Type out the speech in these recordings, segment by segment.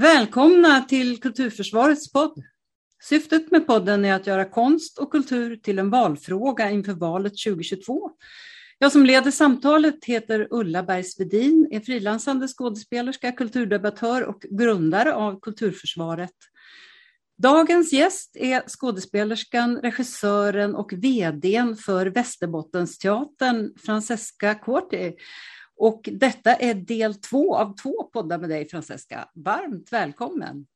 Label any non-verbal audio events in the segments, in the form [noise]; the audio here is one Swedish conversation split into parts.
Välkomna till Kulturförsvarets podd. Syftet med podden är att göra konst och kultur till en valfråga inför valet 2022. Jag som leder samtalet heter Ulla Bergsvedin, är frilansande skådespelerska, kulturdebattör och grundare av Kulturförsvaret. Dagens gäst är skådespelerskan, regissören och VDn för Västerbottensteatern, Francesca Corti. Och detta är del två av två poddar med dig, Francesca. Varmt välkommen!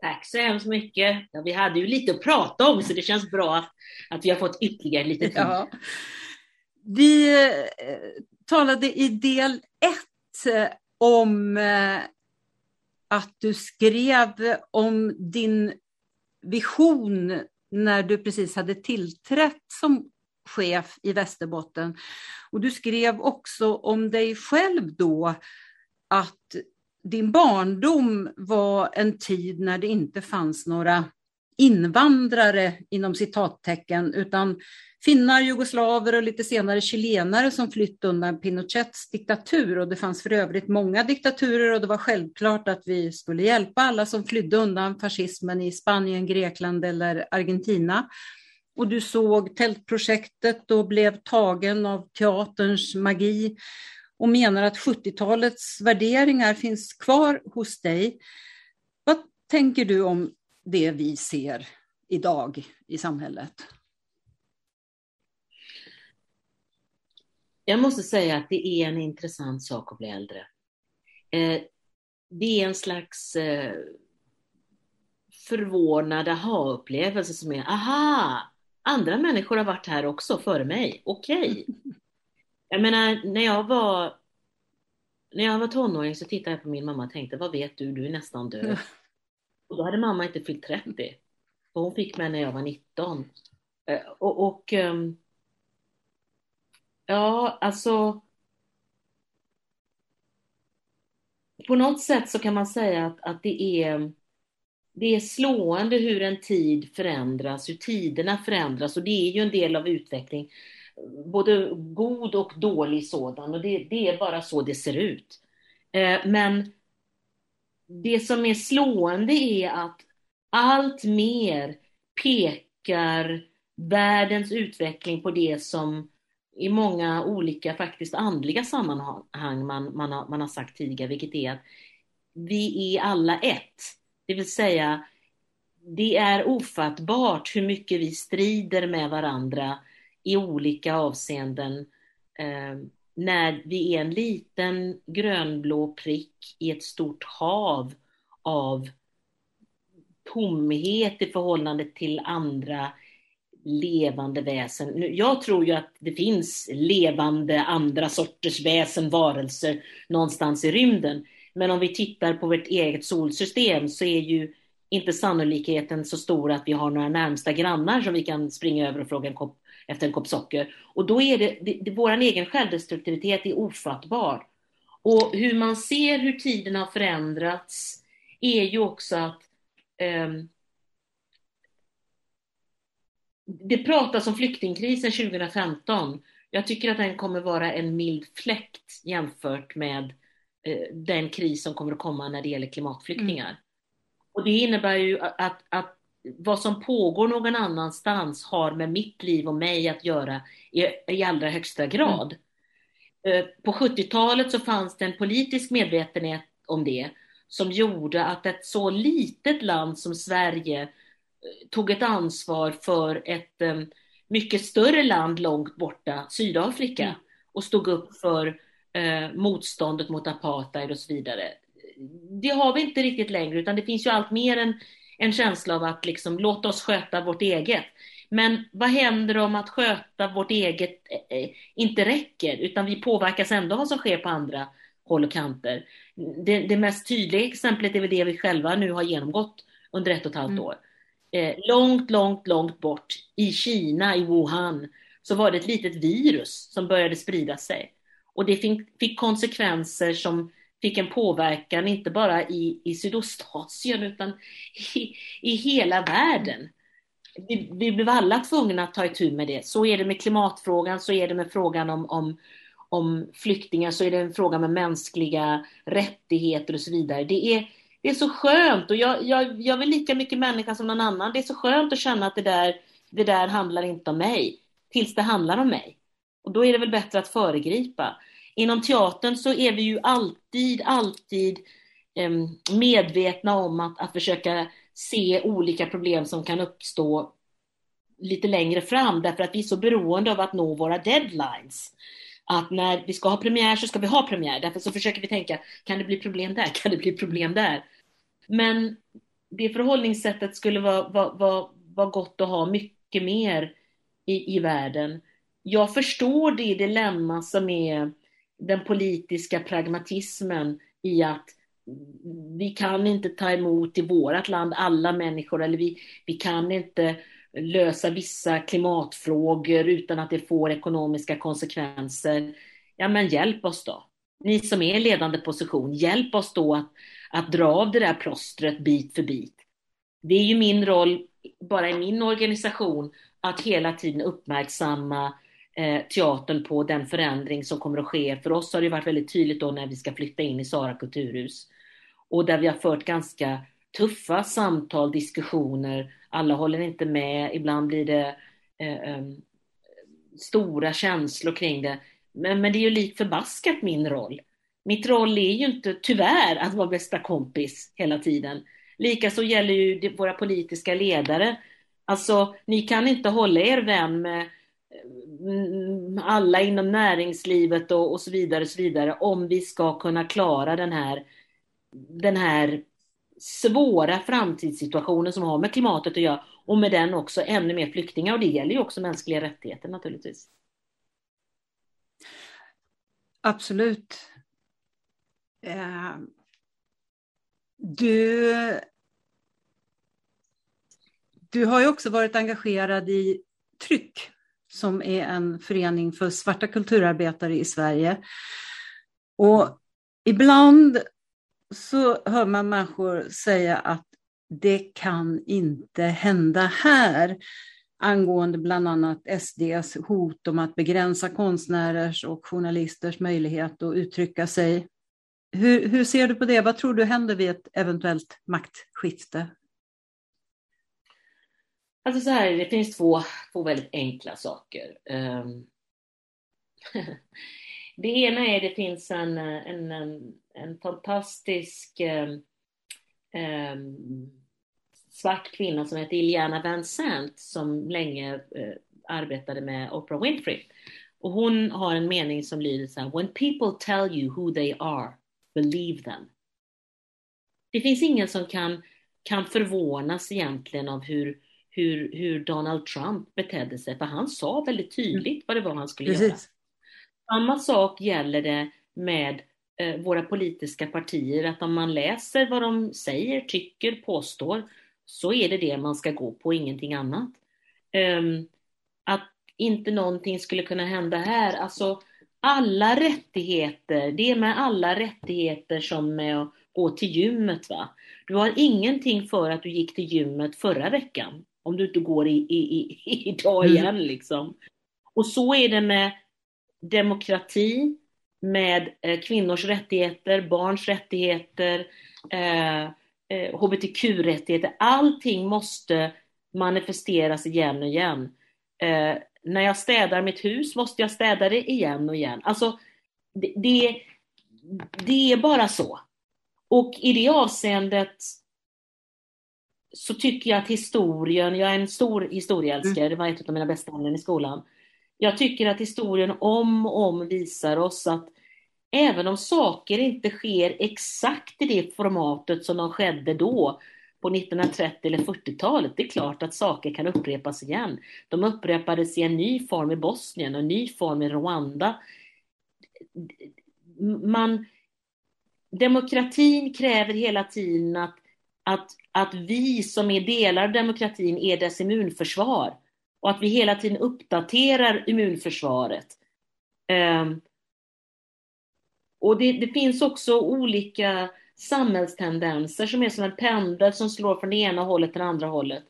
Tack så hemskt mycket. Ja, vi hade ju lite att prata om, så det känns bra att, att vi har fått ytterligare lite tid. Ja. Vi eh, talade i del ett eh, om eh, att du skrev om din vision när du precis hade tillträtt som chef i Västerbotten. Och du skrev också om dig själv då att din barndom var en tid när det inte fanns några invandrare inom citattecken, utan finnar, jugoslaver och lite senare chilenare som flytt undan Pinochets diktatur. Och det fanns för övrigt många diktaturer och det var självklart att vi skulle hjälpa alla som flydde undan fascismen i Spanien, Grekland eller Argentina. Och du såg tältprojektet och blev tagen av teaterns magi och menar att 70-talets värderingar finns kvar hos dig. Vad tänker du om det vi ser idag i samhället? Jag måste säga att det är en intressant sak att bli äldre. Eh, det är en slags eh, förvånad aha-upplevelse som är, aha, andra människor har varit här också före mig, okej. Okay. [laughs] Jag menar, när jag var när jag var tonåring så tittade jag på min mamma och tänkte, vad vet du, du är nästan död. [laughs] Och då hade mamma inte fyllt 30. Och hon fick mig när jag var 19. Eh, och, och ehm, ja, alltså på något sätt så kan man säga att, att det, är, det är slående hur en tid förändras, hur tiderna förändras och det är ju en del av utveckling både god och dålig sådan och det, det är bara så det ser ut. Eh, men det som är slående är att allt mer pekar världens utveckling på det som i många olika faktiskt andliga sammanhang man, man, har, man har sagt tidigare, vilket är att vi är alla ett. Det vill säga, det är ofattbart hur mycket vi strider med varandra i olika avseenden eh, när vi är en liten grönblå prick i ett stort hav av tomhet i förhållande till andra levande väsen. Jag tror ju att det finns levande andra sorters väsen, varelser någonstans i rymden. Men om vi tittar på vårt eget solsystem så är ju inte sannolikheten så stor att vi har några närmsta grannar som vi kan springa över och fråga en kopp efter en kopp socker. Och då är det, det, det vår egen självdestruktivitet är ofattbar. Och hur man ser hur tiden har förändrats är ju också att um, det pratas om flyktingkrisen 2015. Jag tycker att den kommer vara en mild fläkt jämfört med eh, den kris som kommer att komma när det gäller klimatflyktingar. Mm. Och det innebär ju att, att vad som pågår någon annanstans har med mitt liv och mig att göra i, i allra högsta grad. Mm. På 70-talet så fanns det en politisk medvetenhet om det som gjorde att ett så litet land som Sverige eh, tog ett ansvar för ett eh, mycket större land långt borta, Sydafrika, mm. och stod upp för eh, motståndet mot apartheid och så vidare. Det har vi inte riktigt längre, utan det finns ju allt mer en en känsla av att liksom, låt oss sköta vårt eget. Men vad händer om att sköta vårt eget eh, inte räcker, utan vi påverkas ändå av vad som sker på andra håll och kanter. Det, det, mest tydliga exemplet är väl det vi själva nu har genomgått under ett och ett halvt mm. år. Eh, långt, långt, långt bort i Kina, i Wuhan, så var det ett litet virus som började sprida sig. Och det fick, fick konsekvenser som fick en påverkan inte bara i, i Sydostasien utan i, i hela världen. Vi, vi blev alla tvungna att ta itu med det. Så är det med klimatfrågan, så är det med frågan om, om, om flyktingar, så är det en fråga med mänskliga rättigheter och så vidare. Det är, det är så skönt och jag, jag, jag är lika mycket människa som någon annan. Det är så skönt att känna att det där, det där handlar inte om mig, tills det handlar om mig. Och då är det väl bättre att föregripa. Inom teatern så är vi ju alltid, alltid medvetna om att, att försöka se olika problem som kan uppstå lite längre fram därför att vi är så beroende av att nå våra deadlines. Att när vi ska ha premiär så ska vi ha premiär. Därför så försöker vi tänka, kan det bli problem där? Kan det bli problem där? Men det förhållningssättet skulle vara, vara, vara, vara gott att ha mycket mer i, i världen. Jag förstår det dilemma som är den politiska pragmatismen i att vi kan inte ta emot i vårt land alla människor eller vi, vi kan inte lösa vissa klimatfrågor utan att det får ekonomiska konsekvenser. Ja, men hjälp oss då. Ni som är i ledande position, hjälp oss då att, att dra av det där plåstret bit för bit. Det är ju min roll, bara i min organisation, att hela tiden uppmärksamma eh, teatern på den förändring som kommer att ske. För oss har det varit väldigt tydligt då när vi ska flytta in i Sara kulturhus. Och där vi har fört ganska tuffa samtal, diskussioner. Alla håller inte med, ibland blir det eh, um, stora känslor kring det. Men, men det är ju lik förbaskat min roll. Mitt roll är ju inte, tyvärr, att vara bästa kompis hela tiden. Likaså gäller ju våra politiska ledare. Alltså, ni kan inte hålla er vän med Mm, alla inom näringslivet och, och så vidare, och så vidare om vi ska kunna klara den här, den här svåra framtidssituationen som har med klimatet att göra och med den också ännu mer flyktingar och det gäller ju också mänskliga rättigheter naturligtvis. Absolut. Eh, du, du har ju också varit engagerad i Tryck som är en förening för svarta kulturarbetare i Sverige. Och ibland så hör man människor säga att det kan inte hända här angående bland annat SDs hot om att begränsa konstnärers och journalisters möjlighet att uttrycka sig. Hur, hur ser du på det? Vad tror du händer vid ett eventuellt maktskifte? Alltså så här, det finns två, två väldigt enkla saker. Um, [laughs] det ena är det finns en, en, en, en fantastisk um, svart kvinna som heter Iliana Van Sant som länge uh, arbetade med Oprah Winfrey. Och hon har en mening som lyder så här, When people tell you who they are, believe them. Det finns ingen som kan, kan förvånas egentligen av hur, hur, hur Donald Trump betedde sig, för han sa väldigt tydligt vad det var han skulle Precis. göra. Samma sak gäller det med eh, våra politiska partier, att om man läser vad de säger, tycker, påstår, så är det det man ska gå på, ingenting annat. Um, att inte någonting skulle kunna hända här, alltså alla rättigheter, det är med alla rättigheter som med att gå till gymmet. Va? Du har ingenting för att du gick till gymmet förra veckan, om du inte går i, i, i, [laughs] idag mm. igen. Liksom. Och så är det med demokrati, med eh, kvinnors rättigheter, barns rättigheter, eh, eh, hbtq-rättigheter. Allting måste manifesteras igen och igen. Eh, när jag städar mitt hus måste jag städa det igen och igen. Alltså, det, det, det är bara så. Och i det avseendet så tycker jag att historien, jag är en stor historieälskare, mm. det var ett av mina bästa ämnen i skolan. Jag tycker att historien om och om visar oss att även om saker inte sker exakt i det formatet som de skedde då, på 1930 eller 40-talet, det är klart att saker kan upprepas igen. De upprepades i en ny form i Bosnien och en ny form i Rwanda. Man, demokratin kräver hela tiden att, att, att vi som är delar av demokratin är dess immunförsvar och att vi hela tiden uppdaterar immunförsvaret. Um, och det, det, finns också olika samhällstendenser som är som en pendel som slår från det ena hållet till det andra hållet.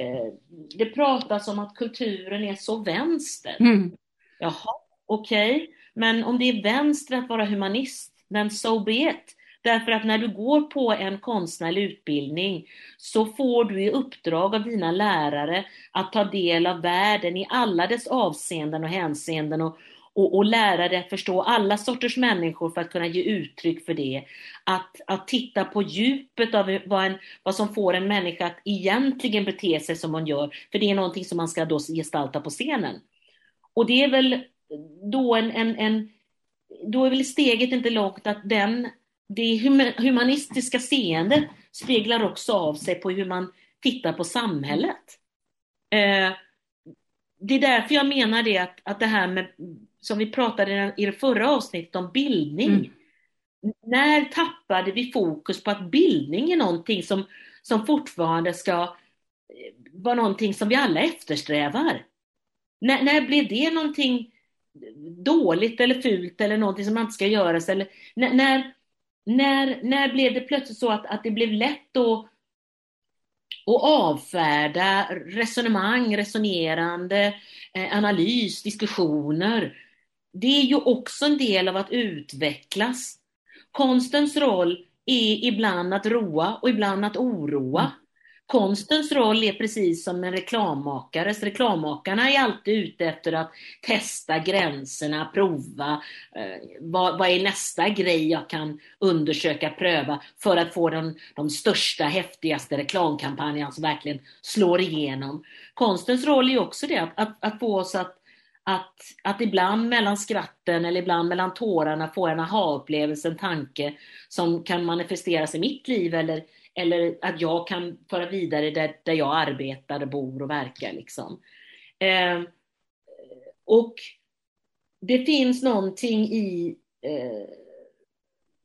Uh, det pratas om att kulturen är så vänster. Mm. Jaha, okej. Okay. Men om det är vänster att vara humanist, then so be it. Därför att när du går på en konstnärlig utbildning så får du i uppdrag av dina lärare att ta del av världen i alla dess avseenden och hänseenden och, och, och lära dig att förstå alla sorters människor för att kunna ge uttryck för det. Att, att titta på djupet av vad, en, vad som får en människa att egentligen bete sig som hon gör, för det är någonting som man ska då gestalta på scenen. Och det är väl då en, en, en då är väl steget inte långt att den, det humanistiska seendet speglar också av sig på hur man tittar på samhället. Eh, det är därför jag menar det att, att det här med, som vi pratade i det förra avsnittet om bildning. Mm. När tappade vi fokus på att bildning är någonting som, som fortfarande ska eh, vara någonting som vi alla eftersträvar? När, när blev det någonting dåligt eller fult eller någonting som man inte ska göras? Eller, när, när, när, när blev det plötsligt så att, att det blev lätt att, att avfärda resonemang, resonerande, eh, analys, diskussioner? Det är ju också en del av att utvecklas. Konstens roll är ibland att roa och ibland att oroa. Konstens roll är precis som en reklammakares. Reklammakarna är alltid ute efter att testa gränserna, prova. Eh, vad, vad, är nästa grej jag kan undersöka, pröva för att få den, de största, häftigaste reklamkampanjerna som verkligen slår igenom. Konstens roll är också det, att, att, att få oss att att, att ibland mellan skratten eller ibland mellan tårarna få en aha-upplevelse, en tanke som kan manifesteras i mitt liv eller eller att jag kan föra vidare där, där jag arbetar, bor och verkar. Liksom. Eh, och det finns någonting i eh,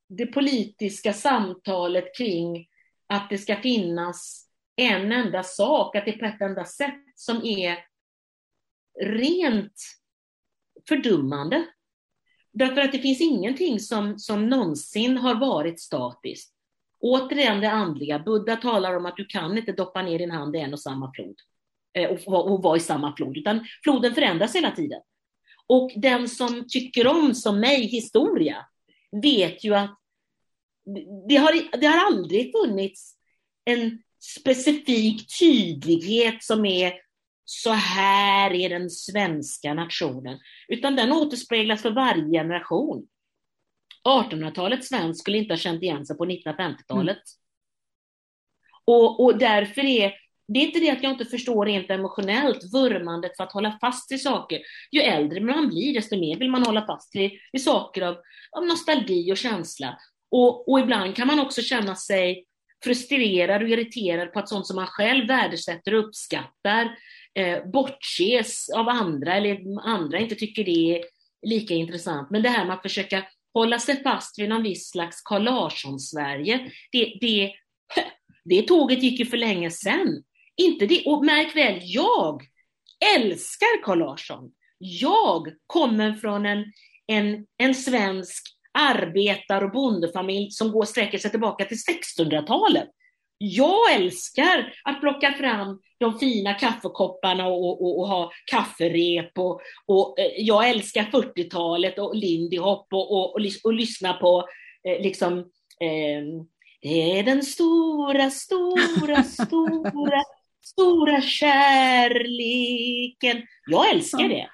det politiska samtalet kring att det ska finnas en enda sak, att det är på ett enda sätt som är rent fördummande. Därför att det finns ingenting som, som någonsin har varit statiskt. Återigen det andliga. Buddha talar om att du kan inte doppa ner din hand i en och samma flod eh, och, och vara i samma flod, utan floden förändras hela tiden. Och den som tycker om, som mig, historia, vet ju att det har, det har aldrig funnits en specifik tydlighet som är så här är den svenska nationen, utan den återspeglas för varje generation. 1800-talets svensk skulle inte ha känt igen sig på 1950-talet. Mm. Och, och därför är det är inte det att jag inte förstår rent emotionellt vurmandet för att hålla fast vid saker. Ju äldre man blir, desto mer vill man hålla fast vid, vid saker av, av nostalgi och känsla. Och, och ibland kan man också känna sig frustrerad och irriterad på att sånt som man själv värdesätter och uppskattar eh, bortses av andra eller andra inte tycker det är lika intressant. Men det här med att försöka hålla sig fast vid någon viss slags Carl Larsson-Sverige. Det, det, [laughs] det tåget gick ju för länge sedan. Inte det. Och märk väl, jag älskar Carl Larsson. Jag kommer från en, en, en svensk arbetar och bondefamilj som går sträcker sig tillbaka till 1600-talet. Jag älskar att plocka fram de fina kaffekopparna och, och, och ha kafferep. Och, och, eh, jag älskar 40-talet och Lindy Hop och, och, och, och lyssna på eh, liksom eh, Det är den stora, stora, stora, [laughs] stora kärleken. Jag älskar det.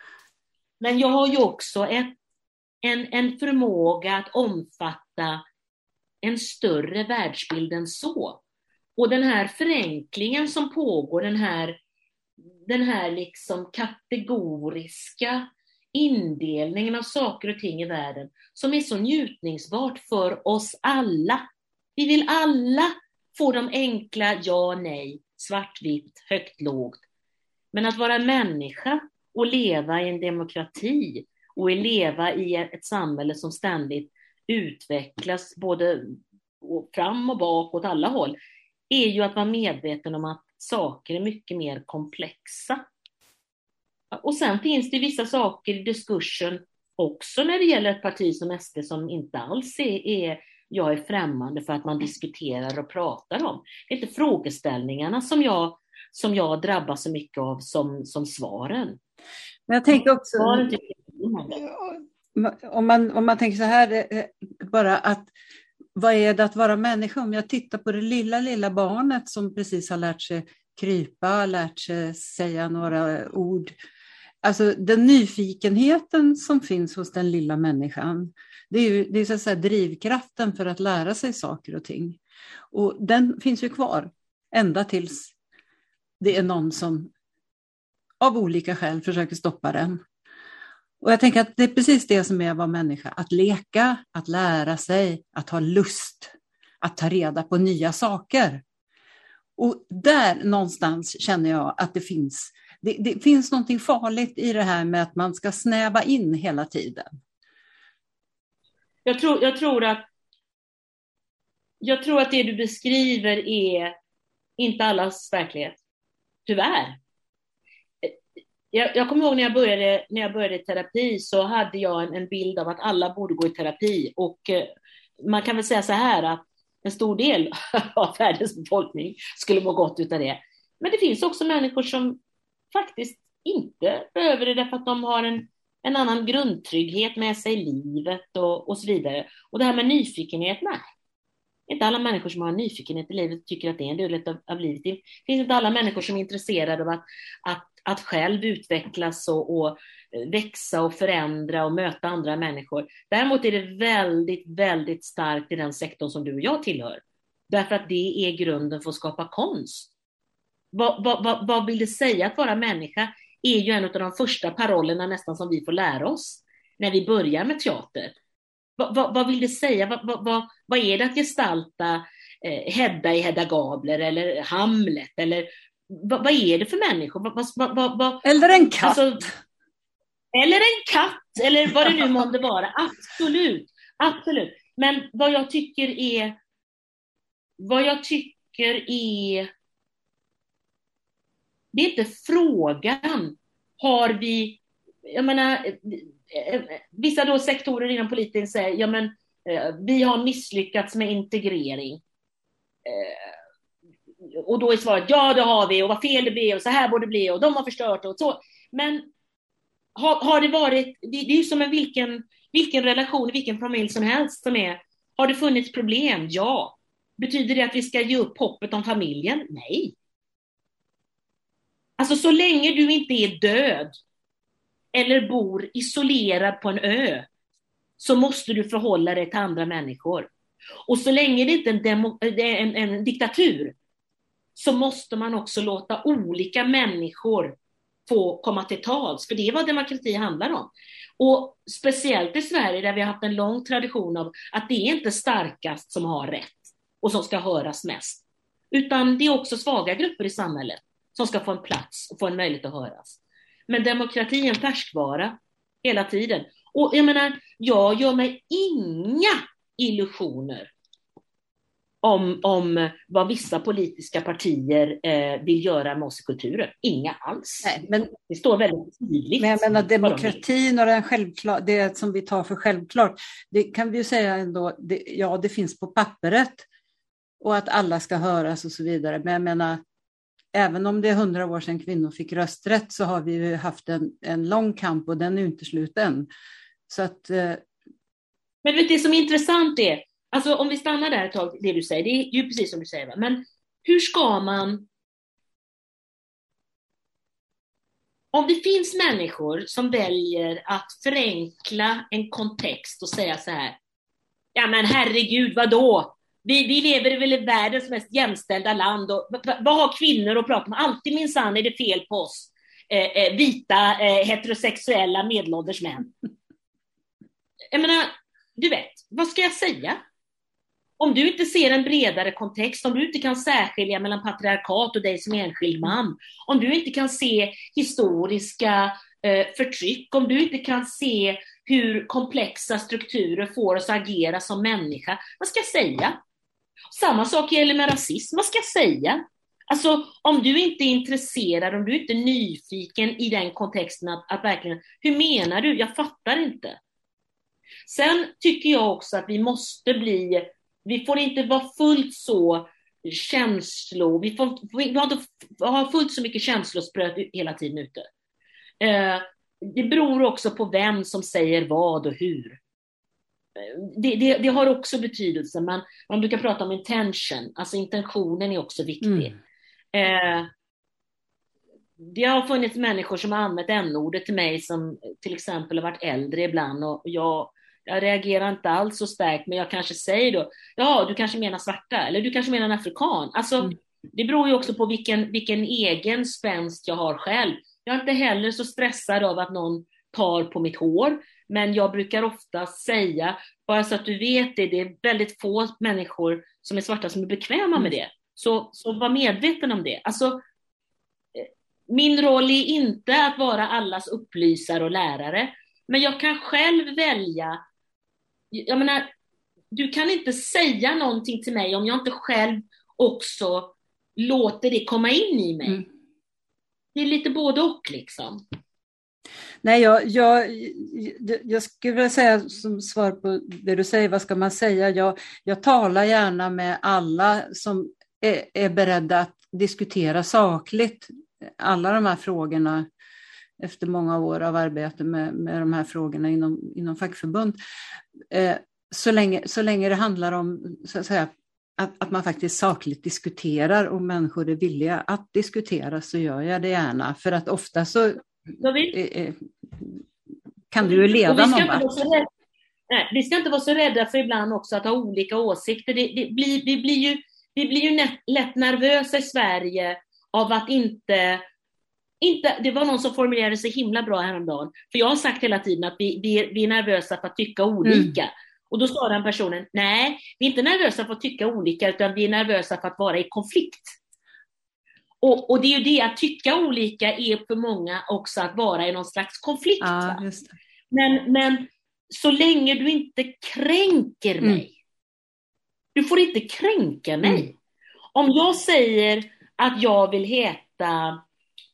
Men jag har ju också ett, en, en förmåga att omfatta en större världsbild än så. Och den här förenklingen som pågår, den här, den här liksom kategoriska indelningen av saker och ting i världen som är så njutningsbart för oss alla. Vi vill alla få de enkla ja, nej, svartvitt, högt, lågt. Men att vara människa och leva i en demokrati och leva i ett samhälle som ständigt utvecklas både fram och bak åt alla håll, är ju att vara medveten om att saker är mycket mer komplexa. Och sen finns det vissa saker i diskursen också när det gäller ett parti som SD som inte alls är, är jag är främmande för att man diskuterar och pratar om. Det är inte frågeställningarna som jag, som jag drabbas så mycket av som, som svaren. Men jag tänker också, om man, om man tänker så här, eh, bara att vad är det att vara människa? Om jag tittar på det lilla, lilla barnet som precis har lärt sig krypa, lärt sig säga några ord. Alltså den nyfikenheten som finns hos den lilla människan, det är ju det är så att säga drivkraften för att lära sig saker och ting. Och den finns ju kvar ända tills det är någon som av olika skäl försöker stoppa den. Och jag tänker att det är precis det som är att vara människa, att leka, att lära sig, att ha lust, att ta reda på nya saker. Och där någonstans känner jag att det finns, det, det finns någonting farligt i det här med att man ska snäva in hela tiden. Jag tror, jag tror att jag tror att det du beskriver är inte allas verklighet. Tyvärr. Jag, jag kommer ihåg när jag, började, när jag började terapi så hade jag en, en bild av att alla borde gå i terapi. Och eh, man kan väl säga så här att en stor del [laughs] av världens befolkning skulle må gott av det. Men det finns också människor som faktiskt inte behöver det därför att de har en, en annan grundtrygghet med sig i livet och, och så vidare. Och det här med nyfikenhet, nej. Inte alla människor som har nyfikenhet i livet tycker att det är en del av, av livet. Det finns inte alla människor som är intresserade av att, att, att själv utvecklas och, och växa och förändra och möta andra människor. Däremot är det väldigt, väldigt starkt i den sektorn som du och jag tillhör. Därför att det är grunden för att skapa konst. Vad, vad, vad, vad vill det säga att vara människa? är ju en av de första parollerna nästan som vi får lära oss när vi börjar med teater. Vad, vad, vad vill det säga? Vad, vad, vad, är det att gestalta eh, Hedda i Hedda Gabler eller Hamlet? Eller vad, vad är det för människor? eller en katt. Alltså, eller en katt, eller vad det nu månde vara. Absolut, absolut. Men vad jag tycker är, vad jag tycker är, det är inte frågan, har vi, jag menar, vissa då sektorer inom politiken säger, ja men eh, vi har misslyckats med integrering. Och då är svaret, ja det har vi, och vad fel det blev, och så här borde det bli, och de har förstört, och så. Men har, har det varit, det, det är ju som en vilken, vilken relation, vilken familj som helst som är, har det funnits problem? Ja. Betyder det att vi ska ge upp hoppet om familjen? Nej. Alltså så länge du inte är död eller bor isolerad på en ö så måste du förhålla dig till andra människor. Och så länge det inte är en, demo, en, en diktatur så måste man också låta olika människor få komma till tals, för det är vad demokrati handlar om. Och speciellt i Sverige där vi har haft en lång tradition av att det är inte starkast som har rätt och som ska höras mest, utan det är också svaga grupper i samhället som ska få en plats och få en möjlighet att höras. Men demokrati är en färskvara hela tiden. Och jag menar, jag gör mig inga illusioner om, om vad vissa politiska partier eh, vill göra med oss i kulturen. Inga alls. Nej, men, det står väldigt tydligt. Men jag menar demokratin och den självklar, det som vi tar för självklart, det kan vi ju säga ändå, det, ja det finns på pappret och att alla ska höras och så vidare. Men jag menar, även om det är hundra år sedan kvinnor fick rösträtt så har vi ju haft en, en lång kamp och den är inte slut än. Så att, eh... Men vet, det som är intressant är, alltså om vi stannar där ett tag, det du säger, det är ju precis som du säger, va? men hur ska man Om det finns människor som väljer att förenkla en kontext och säga så här, ja men herregud, vadå. Vi, vi lever väl i världens mest jämställda land och vad har kvinnor att prata om? Alltid minsann är det fel på oss eh, eh vita eh, heterosexuella medelålders män. Jag menar, du vet, vad ska jag säga? Om du inte ser en bredare kontext, om du inte kan särskilja mellan patriarkat och dig som enskild man, om du inte kan se historiska eh, förtryck, om du inte kan se hur komplexa strukturer får oss att agera som människa, vad ska jag säga? Samma sak gäller med rasism, vad ska jag säga? Alltså om du inte är intresserad, om du inte är nyfiken i den kontexten att, att verkligen, hur menar du? Jag fattar inte. Sen tycker jag också att vi måste bli, vi får inte vara fullt så känslor, vi får, vi får inte ha fullt så mycket känslospröt hela tiden ute. Eh, det beror också på vem som säger vad och hur. det, det, det, har också betydelse. Man, man brukar prata om intention, alltså intentionen är också viktig. Mm. Eh, det har funnits människor som har använt n-ordet till mig som till exempel har varit äldre ibland och jag, jag reagerar inte alls så starkt men jag kanske säger då, ja du kanske menar svarta eller du kanske menar en afrikan. Alltså mm. det beror ju också på vilken, vilken egen spänst jag har själv. Jag är inte heller så stressad av att någon tar på mitt hår, men jag brukar ofta säga, bara så att du vet det, det är väldigt få människor som är svarta som är bekväma med mm. det. Så, så var medveten om det. Alltså, eh, min roll är inte att vara allas upplysare och lärare, men jag kan själv välja. Jag menar, du kan inte säga någonting till mig om jag inte själv också låter det komma in i mig. Mm. Det är lite både och liksom. Nej, jag, jag, jag skulle vilja säga som svar på det du säger, vad ska man säga? Jag, jag talar gärna med alla som är, är beredda att diskutera sakligt alla de här frågorna efter många år av arbete med, med de här frågorna inom, inom fackförbund. Eh, så, länge, så länge det handlar om så att, säga, att, att man faktiskt sakligt diskuterar och människor är villiga att diskutera så gör jag det gärna. För att ofta så kan du ju leda någon vart. Nej, vi ska inte vara så rädda för ibland också att ha olika åsikter. Det, det blir, vi blir ju, vi blir ju lätt nervösa i Sverige av att inte, inte... Det var någon som formulerade sig himla bra häromdagen. För jag har sagt hela tiden att vi, vi, är, vi är nervösa för att tycka olika. Mm. Och då sa den personen, nej, vi är inte nervösa för att tycka olika, utan vi är nervösa för att vara i konflikt. Och, och, det är ju det, att tycka olika är för många också att vara i någon slags konflikt. Ja, men, men så länge du inte kränker mm. mig. Du får inte kränka mig. Mm. Om jag säger att jag vill heta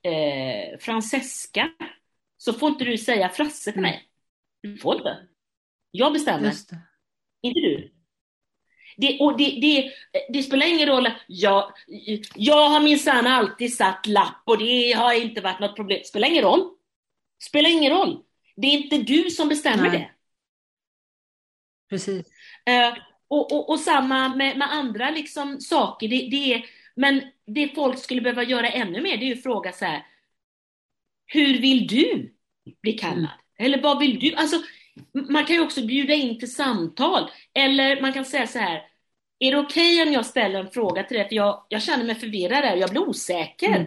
eh, Francesca så får inte du säga Frasse till mm. mig. Du får inte. Jag bestämmer. Inte du. Det, och det, det, det, spelar ingen roll. Jag, jag har minsann alltid satt lapp och det har inte varit något problem. Spelar ingen roll. Spelar ingen roll. Det är inte du som bestämmer Nej. det. Precis. Uh, och, och, och, samma med, med andra liksom saker. Det, det, är, men det folk skulle behöva göra ännu mer, det är ju att fråga så här. Hur vill du bli kallad? Mm. Eller vad vill du? Alltså, man kan ju också bjuda in till samtal. Eller man kan säga så här, är det okej okay om jag ställer en fråga till dig? För jag, jag känner mig förvirrad där, jag blir osäker. Mm.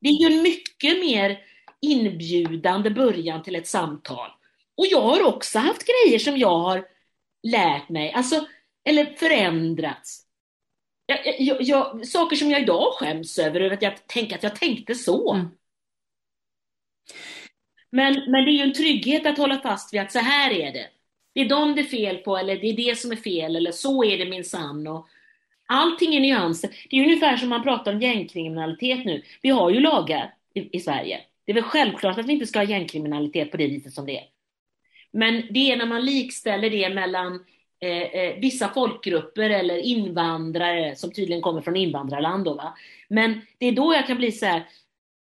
Det är ju en mycket mer inbjudande början till ett samtal. Och jag har också haft grejer som jag har lärt mig, alltså, eller förändrats. Jag, jag, jag, saker som jag idag skäms över, över att jag tänker att jag tänkte så. Mm. Men, men det är ju en trygghet att hålla fast vid att så här är det. Det är dem det är fel på, eller det är det som är fel, eller så är det minsann. Allting är nyanser. Det är ungefär som man pratar om gängkriminalitet nu. Vi har ju lagar i, i Sverige. Det är väl självklart att vi inte ska ha gängkriminalitet på det viset som det är. Men det är när man likställer det mellan eh, eh, vissa folkgrupper eller invandrare som tydligen kommer från invandrarland. Då, va? Men det är då jag kan bli så här,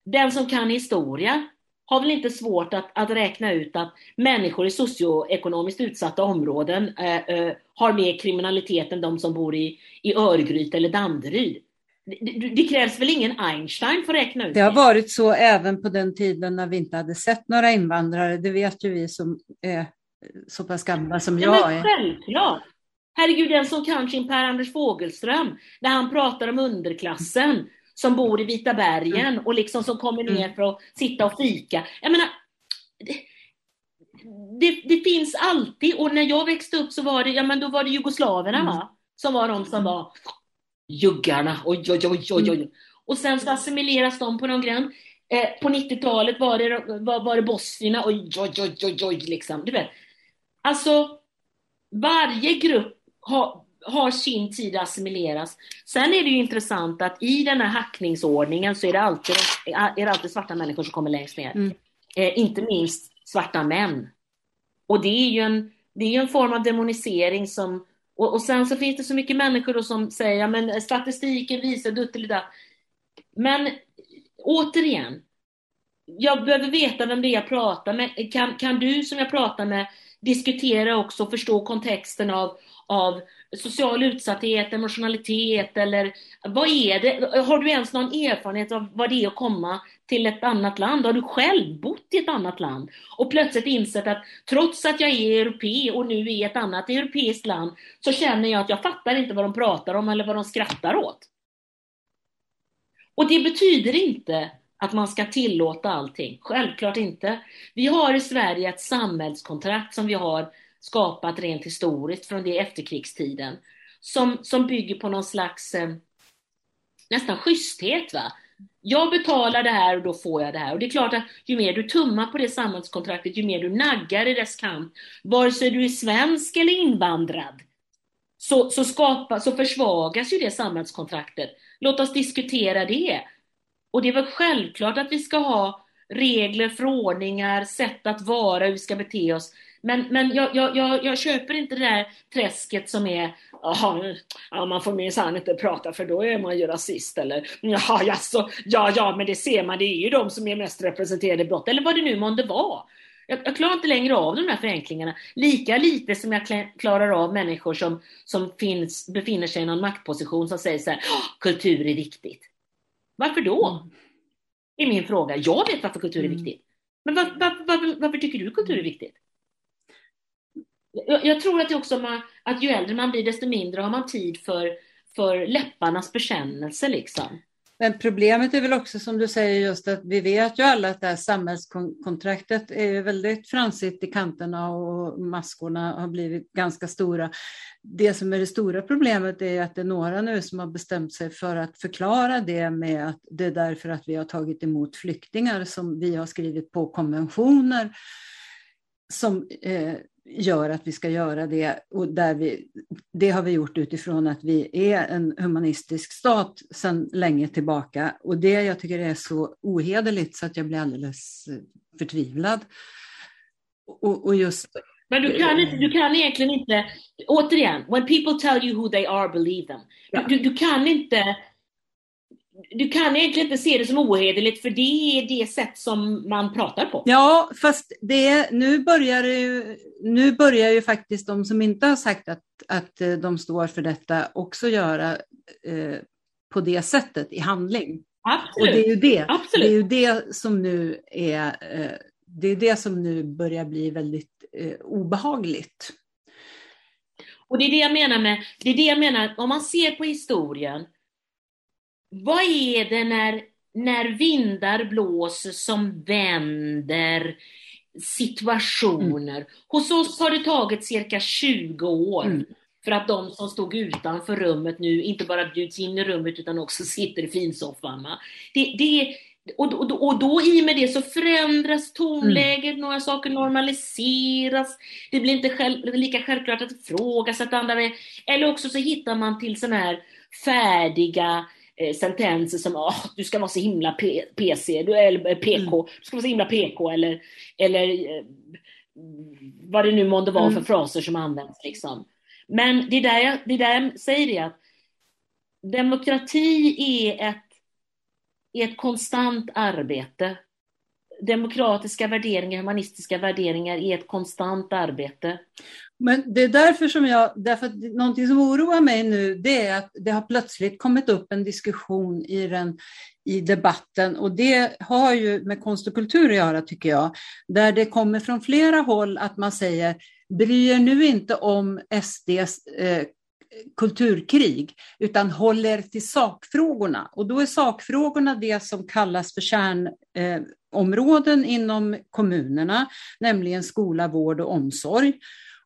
den som kan historia har väl inte svårt att, att räkna ut att människor i socioekonomiskt utsatta områden eh, eh, har mer kriminalitet än de som bor i, i Örgryte eller Danderyd. Det, det, krävs väl ingen Einstein för att räkna ut det? Det har varit så även på den tiden när vi inte hade sett några invandrare. Det vet ju vi som är så pass gamla som ja, jag är. Självklart! Herregud, den som kan sin Per-Anders Fogelström, när han pratar om underklassen, som bor i Vita bergen mm. och liksom som kommer ner mm. för att sitta och fika. Jag menar, det, det, det, finns alltid, och när jag växte upp så var det, ja men då var det jugoslaverna mm. va? Som var de som var juggarna, oj oj oj oj oj. Mm. Och sen så assimileras de på någon gräns. Eh, på 90-talet var det, var, var det bosnierna, oj oj oj oj oj liksom. Du vet. Alltså, varje grupp har, har sin tid att assimileras. Sen är det ju intressant att i den här hackningsordningen så är det alltid, är det alltid svarta människor som kommer längst ner. Mm. Eh, inte minst svarta män. Och det är ju en, det är en form av demonisering som och, och sen så finns det så mycket människor som säger, ja men statistiken visar duttelida. Men återigen, jag behöver veta vem det är jag pratar med. Kan, kan du som jag pratar med diskutera också och förstå kontexten av, av social utsatthet, emotionalitet eller vad är det? Har du ens någon erfarenhet av vad det är att komma till ett annat land? Har du själv bott i ett annat land och plötsligt insett att trots att jag är europé och nu är i ett annat europeiskt land så känner jag att jag fattar inte vad de pratar om eller vad de skrattar åt. Och det betyder inte att man ska tillåta allting. Självklart inte. Vi har i Sverige ett samhällskontrakt som vi har skapat rent historiskt från det efterkrigstiden. Som, som bygger på någon slags eh, nästan schyssthet. Va? Jag betalar det här och då får jag det här. Och det är klart att ju mer du tummar på det samhällskontraktet, ju mer du naggar i dess kamp vare sig du är svensk eller invandrad, så, så, skapa, så försvagas ju det samhällskontraktet. Låt oss diskutera det. Och det är väl självklart att vi ska ha regler, förordningar, sätt att vara, hur vi ska bete oss. Men, men jag, jag, jag, jag köper inte det där träsket som är ja, man får minsann inte prata för då är man ju rasist eller jaha, jaså, ja, ja, men det ser man, det är ju de som är mest representerade i brott eller vad det nu månde vara. Jag, jag klarar inte längre av de här förenklingarna. Lika lite som jag klarar av människor som, som finns, befinner sig i någon maktposition som säger så här, kultur är viktigt. Varför då? Mm. Är min fråga. Jag vet varför kultur är mm. viktigt. Men var, var, var, varför tycker du kultur är viktigt? Jag, jag tror att det också man, att ju äldre man blir desto mindre har man tid för, för läpparnas bekännelse liksom. Men problemet är väl också som du säger just att vi vet ju alla att det här samhällskontraktet är väldigt fransigt i kanterna och maskorna har blivit ganska stora. Det som är det stora problemet är att det är några nu som har bestämt sig för att förklara det med att det är därför att vi har tagit emot flyktingar som vi har skrivit på konventioner som eh, gör att vi ska göra det. Och där vi, det har vi gjort utifrån att vi är en humanistisk stat sedan länge tillbaka. Och det jag tycker är så ohederligt så att jag blir alldeles eh, förtvivlad. Och, och just men du kan, inte, du kan egentligen inte, återigen, when people tell you who they are, believe them. Du, du, du kan inte du kan egentligen inte se det som ohederligt för det är det sätt som man pratar på. Ja, fast det, nu, börjar det ju, nu börjar ju faktiskt de som inte har sagt att, att eh, de står för detta också göra eh, på det sättet i handling. Absolut. Och det är ju det, Absolut. det, är ju det som nu är, eh, det är det som nu börjar bli väldigt eh, obehagligt. Och det är det jag menar med, det är det jag menar, om man ser på historien vad är det när, när vindar blåser som vänder situationer? Mm. Hos oss har det tagit cirka 20 år mm. för att de som stod utanför rummet nu inte bara bjuds in i rummet utan också [laughs] sitter i finsoffan. Det, det, och, och, och då i och med det så förändras tonläget, mm. några saker normaliseras, det blir inte själv, lika självklart att ifrågasätta andra. Eller också så hittar man till sådana här färdiga sentenser som oh, du ska vara så himla PC, du, eller PK, mm. du ska vara så himla PK eller, eller eh, vad det nu månde vara mm. för fraser som används. Liksom. Men det där, jag, det där jag säger är att demokrati är ett, är ett konstant arbete. Demokratiska värderingar, humanistiska värderingar är ett konstant arbete. Men det är därför som jag, därför att någonting som oroar mig nu det är att det har plötsligt kommit upp en diskussion i, den, i debatten och det har ju med konst och kultur att göra tycker jag, där det kommer från flera håll att man säger bry er nu inte om SDs eh, kulturkrig utan håller till sakfrågorna. Och då är sakfrågorna det som kallas för kärnområden eh, inom kommunerna, nämligen skola, vård och omsorg.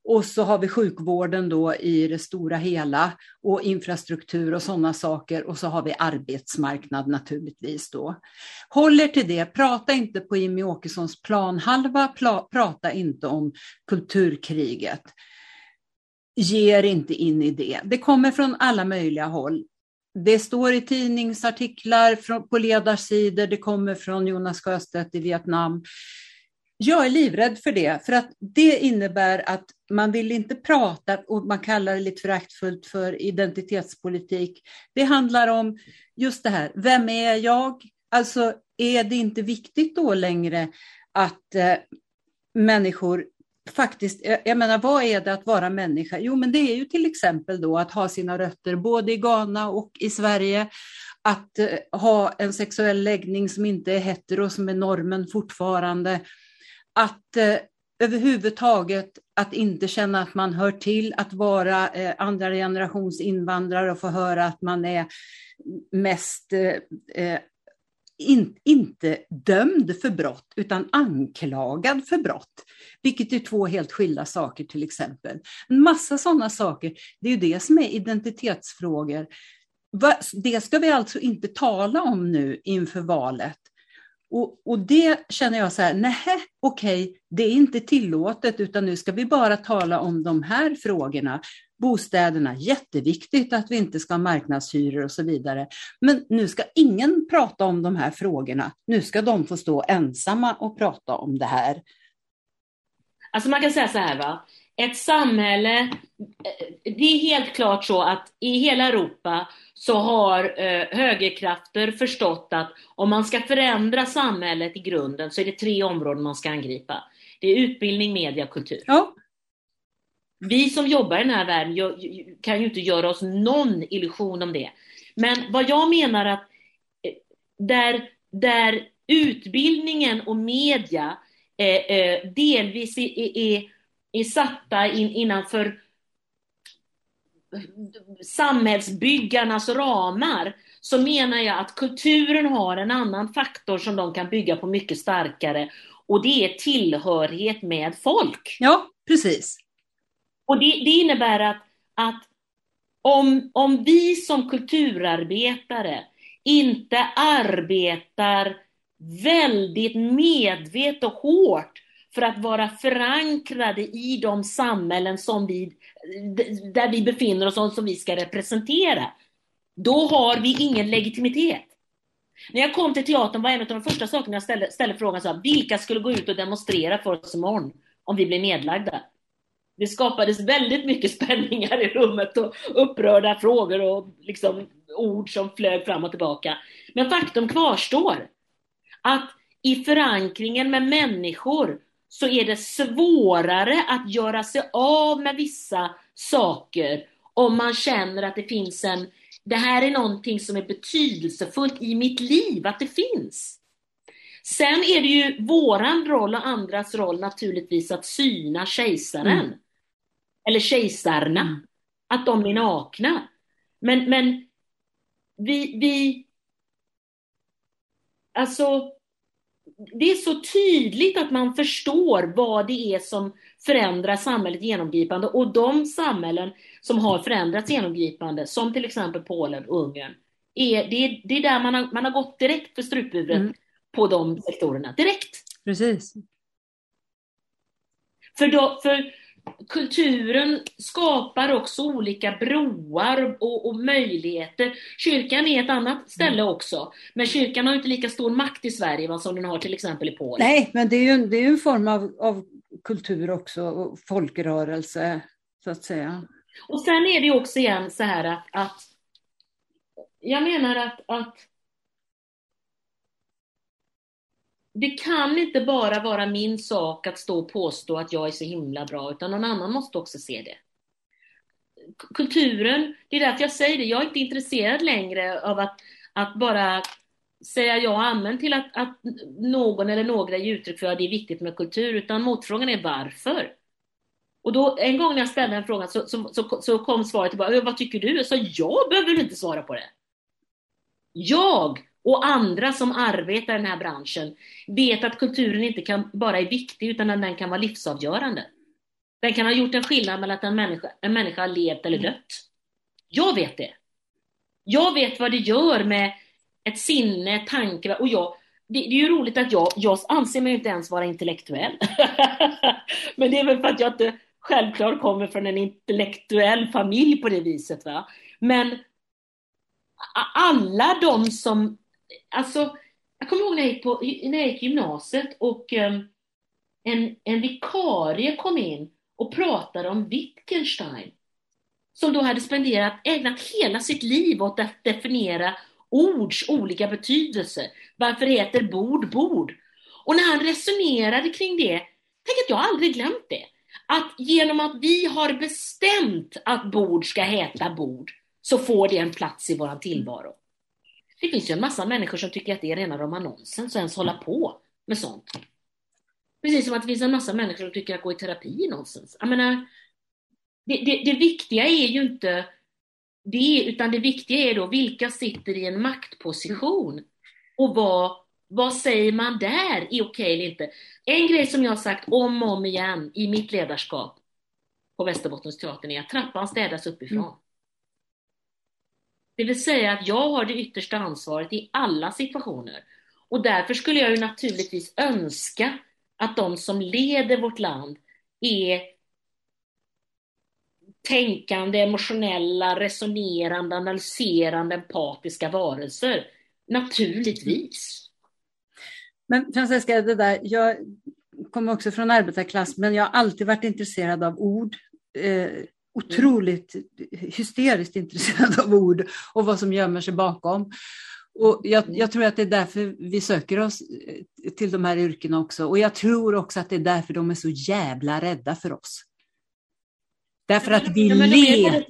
Och så har vi sjukvården då i det stora hela och infrastruktur och sådana saker. Och så har vi arbetsmarknad naturligtvis då. Håller till det, prata inte på Jimmy Åkessons planhalva, prata inte om kulturkriget. Ger inte in i det. Det kommer från alla möjliga håll. Det står i tidningsartiklar på ledarsidor, det kommer från Jonas Sjöstedt i Vietnam. Jag är livrädd för det, för att det innebär att man vill inte prata, och man kallar det lite föraktfullt för identitetspolitik. Det handlar om just det här, vem är jag? Alltså, är det inte viktigt då längre att eh, människor faktiskt, jag menar vad är det att vara människa? Jo men det är ju till exempel då att ha sina rötter både i Ghana och i Sverige, att eh, ha en sexuell läggning som inte är hetero, som är normen fortfarande, att eh, överhuvudtaget att inte känna att man hör till, att vara eh, andra generations invandrare och få höra att man är mest eh, eh in, inte dömd för brott utan anklagad för brott. Vilket är två helt skilda saker till exempel. En massa sådana saker, det är ju det som är identitetsfrågor. Det ska vi alltså inte tala om nu inför valet. Och, och det känner jag så här, nej, okej, det är inte tillåtet utan nu ska vi bara tala om de här frågorna. Bostäderna, jätteviktigt att vi inte ska ha marknadshyror och så vidare. Men nu ska ingen prata om de här frågorna. Nu ska de få stå ensamma och prata om det här. Alltså man kan säga så här va, ett samhälle, eh, det är helt klart så att i hela Europa så har eh, högerkrafter förstått att om man ska förändra samhället i grunden så är det tre områden man ska angripa. Det är utbildning, media och kultur. Ja. Vi som jobbar i den här världen kan ju inte göra oss någon illusion om det. Men vad jag menar att eh, där, där utbildningen och media eh, eh, delvis är, är, är satta in, innanför samhällsbyggarnas ramar så menar jag att kulturen har en annan faktor som de kan bygga på mycket starkare och det är tillhörighet med folk. Ja, precis. Och det, det innebär att, att om, om vi som kulturarbetare inte arbetar väldigt medvetet och hårt för att vara förankrade i de samhällen som vi, där vi befinner oss och som vi ska representera, då har vi ingen legitimitet. När jag kom till teatern var en av de första sakerna jag ställde, ställde frågan så här, vilka skulle gå ut och demonstrera för oss imorgon om vi blir nedlagda? Det skapades väldigt mycket spänningar i rummet och upprörda frågor och liksom ord som flög fram och tillbaka. Men faktum kvarstår att i förankringen med människor så är det svårare att göra sig av med vissa saker om man känner att det finns en, det här är någonting som är betydelsefullt i mitt liv, att det finns. Sen är det ju våran roll och andras roll naturligtvis att syna kejsaren. Mm. Eller kejsarna. Mm. Att de är nakna. Men, men vi, vi, alltså det är så tydligt att man förstår vad det är som förändrar samhället genomgripande och de samhällen som har förändrats genomgripande, som till exempel Polen och Ungern, är, det, är, det är där man har, man har gått direkt för struphuvudet mm. på de sektorerna. Direkt! Precis. För, då, för kulturen skapar också olika broar och, och, möjligheter. Kyrkan är ett annat ställe mm. också, men kyrkan har inte lika stor makt i Sverige va, som den har till exempel i Polen. Nej, men det är ju en, det är en form av, av kultur också, och folkrörelse, så att säga. Och sen är det också igen så här att, att jag menar att, att det kan inte bara vara min sak att stå och påstå att jag är så himla bra, utan någon annan måste också se det. Kulturen, det är därför jag säger det, jag är inte intresserad längre av att, att bara säga ja och amen till att, att någon eller några ger uttryck för att det är viktigt med kultur, utan motfrågan är varför? Och då, en gång när jag ställde en fråga så, så, så, så kom svaret tillbaka, vad tycker du? Jag sa, jag behöver inte svara på det. Jag och andra som arbetar i den här branschen vet att kulturen inte kan bara är viktig utan att den kan vara livsavgörande. Den kan ha gjort en skillnad mellan att en människa, en människa har levt eller dött. Jag vet det. Jag vet vad det gör med ett sinne, tankar och jag, det, det, är ju roligt att jag, jag anser mig inte ens vara intellektuell. [laughs] Men det är väl för att jag inte självklart kommer från en intellektuell familj på det viset. Va? Men alla de som alltså, jag kommer ihåg när jag gick, på, när jag gick gymnasiet och um, en, en vikarie kom in och pratade om Wittgenstein. Som då hade spenderat, ägnat hela sitt liv åt att definiera ords olika betydelser. Varför heter bord bord? Och när han resonerade kring det, tänk att jag aldrig glömt det. att genom att vi har bestämt att bord ska heta bord, så får det en plats i vår tillvaro. Det finns ju en massa människor som tycker att det är rena rama nonsens att ens hålla på med sånt. Precis som att det finns en massa människor som tycker att gå i terapi är nonsens. Jag menar, det, det, det viktiga är ju inte det, utan det viktiga är då vilka sitter i en maktposition och vad, vad säger man där är okej eller inte. En grej som jag har sagt om och om igen i mitt ledarskap på Västerbottensteatern är att trappan städas uppifrån. Mm. Det vill säga att jag har det yttersta ansvaret i alla situationer. Och därför skulle jag ju naturligtvis önska att de som leder vårt land är tänkande, emotionella, resonerande, analyserande, empatiska varelser. Naturligtvis. Men Francesca, det där, jag kommer också från arbetarklass, men jag har alltid varit intresserad av ord. Eh, otroligt hysteriskt intresserad av ord och vad som gömmer sig bakom. Och jag, jag, tror att det är därför vi söker oss eh, till de här yrkena också. Och jag tror också att det är därför de är så jävla rädda för oss. Därför att vi ja, letar.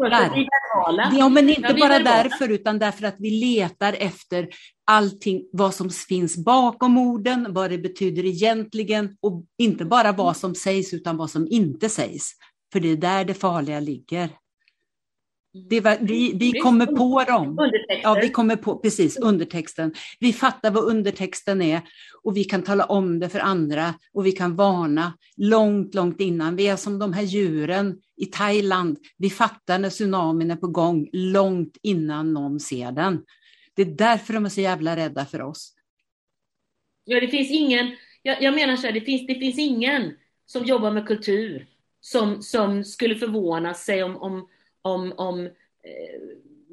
Ja, men inte bara därför, utan därför att vi letar efter allting, vad som finns bakom orden, vad det betyder egentligen och inte bara vad som sägs utan vad som inte sägs. För det är där det farliga ligger. Det var, vi, vi kommer på dem. Ja, vi kommer på, precis, undertexten. Vi fattar vad undertexten är och vi kan tala om det för andra och vi kan varna långt, långt innan. Vi är som de här djuren i Thailand. Vi fattar när tsunamin är på gång långt innan någon ser den. Det är därför de är så jävla rädda för oss. Ja, det finns ingen, jag, jag menar så här, det finns, det finns ingen som jobbar med kultur som, som skulle förvåna sig om, om, om, om eh,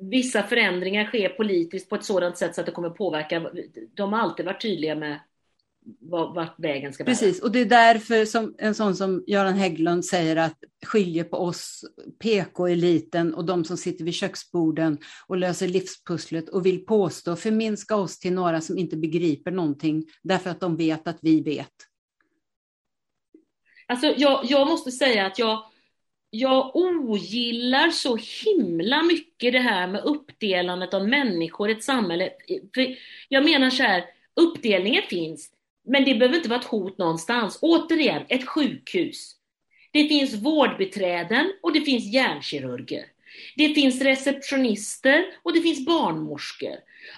vissa förändringar sker politiskt på ett sådant sätt så att det kommer påverka. De har alltid varit tydliga med vart vägen ska bära. Precis, och det är därför som en sån som Göran Hägglund säger att skiljer på oss, PK-eliten och de som sitter vid köksborden och löser livspusslet och vill påstå, förminska oss till några som inte begriper någonting därför att de vet att vi vet. Alltså jag, jag måste säga att jag, jag ogillar så himla mycket det här med uppdelandet av människor i ett samhälle. För jag menar så här, uppdelningen finns, men det behöver inte vara ett hot någonstans. Återigen, ett sjukhus. Det finns vårdbiträden och det finns hjärnkirurger. Det finns receptionister och det finns barnmorskor.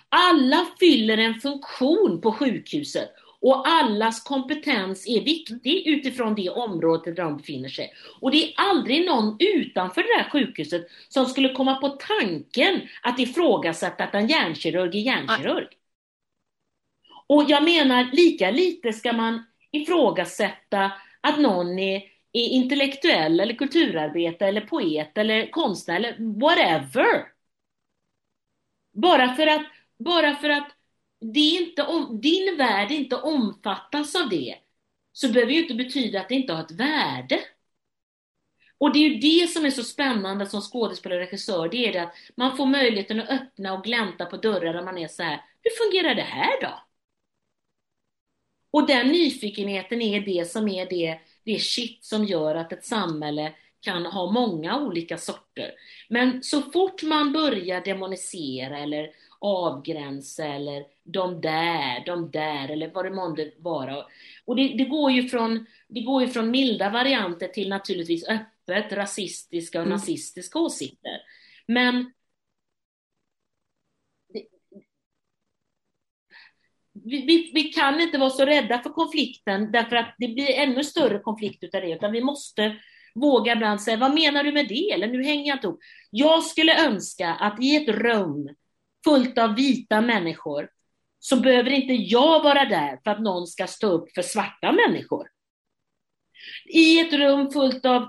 Alla fyller en funktion på sjukhuset och allas kompetens är viktig utifrån det område där de befinner sig. Och det är aldrig någon utanför det här sjukhuset som skulle komma på tanken att ifrågasätta att en hjärnkirurg är hjärnkirurg. Och jag menar, lika lite ska man ifrågasätta att någon är, är intellektuell eller kulturarbetare eller poet eller konstnär eller whatever. Bara för att, bara för att det är inte om, din värld inte omfattas av det, så behöver ju inte betyda att det inte har ett värde. Och det är ju det som är så spännande som skådespelare och regissör, det är det att man får möjligheten att öppna och glänta på dörrar där man är så här, hur fungerar det här då? Och den nyfikenheten är det som är det, det shit som gör att ett samhälle kan ha många olika sorter. Men så fort man börjar demonisera eller avgränsa eller de där, de där eller vad det månde vara. Och det, det, går ju från, det går ju från milda varianter till naturligtvis öppet rasistiska och mm. nazistiska åsikter. Men vi, vi, vi, kan inte vara så rädda för konflikten därför att det blir ännu större konflikt utav det, utan vi måste våga ibland säga, vad menar du med det? Eller nu hänger jag inte ihop. Jag skulle önska att i ett rum fullt av vita människor så behöver inte jag vara där för att någon ska stå upp för svarta människor. I ett rum fullt av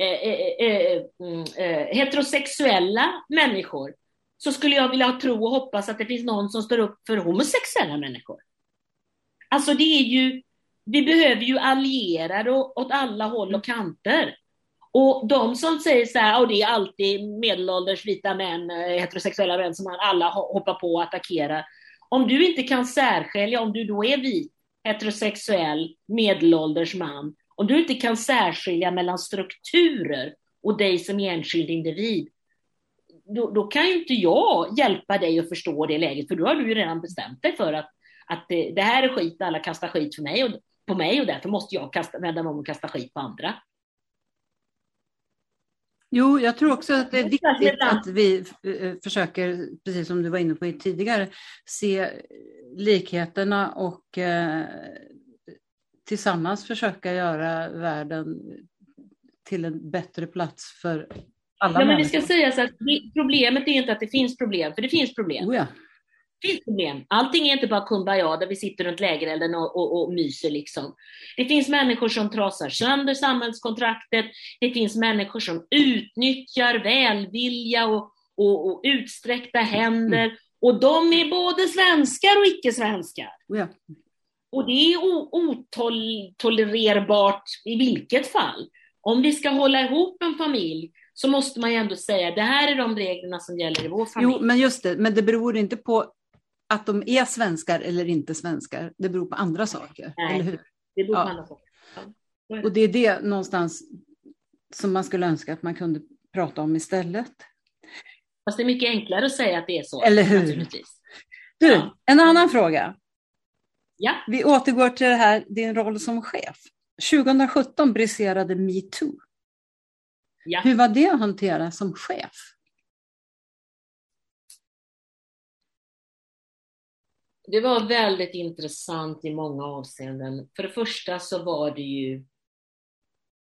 eh, eh, eh, eh, mm, eh, heterosexuella människor så skulle jag vilja tro och hoppas att det finns någon som står upp för homosexuella människor. Alltså det är ju, vi behöver ju allierade åt alla håll och kanter. Och de som säger så här, och det är alltid medelålders vita män, eh, heterosexuella män som alla hoppar på och attackerar. Om du inte kan särskilja om du då är vit, heterosexuell, medelålders man Om du inte kan särskilja mellan strukturer och dig som enskild individ, då, då, kan ju inte jag hjälpa dig att förstå det läget, för då har du ju redan bestämt dig för att, att det, det här är skit, alla kastar skit för mig och, på mig och därför måste jag kasta, vända mig om och kasta skit på andra. Jo, jag tror också att det är viktigt att vi eh, försöker, precis som du var inne på tidigare, se likheterna och eh, tillsammans försöka göra världen till en bättre plats för alla ja, men Det ska sägas att problemet är inte att det finns problem, för det finns problem. Oh ja. Finns problem. Allting är inte bara kumbaya där vi sitter runt lägerelden och, och, och myser. Liksom. Det finns människor som trasar sönder samhällskontraktet. Det finns människor som utnyttjar välvilja och, och, och utsträckta händer. Mm. Och de är både svenskar och icke-svenskar. Oh ja. Och det är otolererbart i vilket fall. Om vi ska hålla ihop en familj så måste man ju ändå säga det här är de reglerna som gäller i vår familj. Jo, men just det, men det beror inte på att de är svenskar eller inte svenskar. Det beror på andra saker, Nej, eller hur? det beror på ja. andra saker. Ja. Och det är det någonstans som man skulle önska att man kunde prata om istället. Fast det är mycket enklare att säga att det är så. Eller hur? Du, ja. en annan fråga. Ja. Vi återgår till det här, din roll som chef. 2017 briserade metoo. Ja. Hur var det att hantera som chef? Det var väldigt intressant i många avseenden. För det första så var det ju,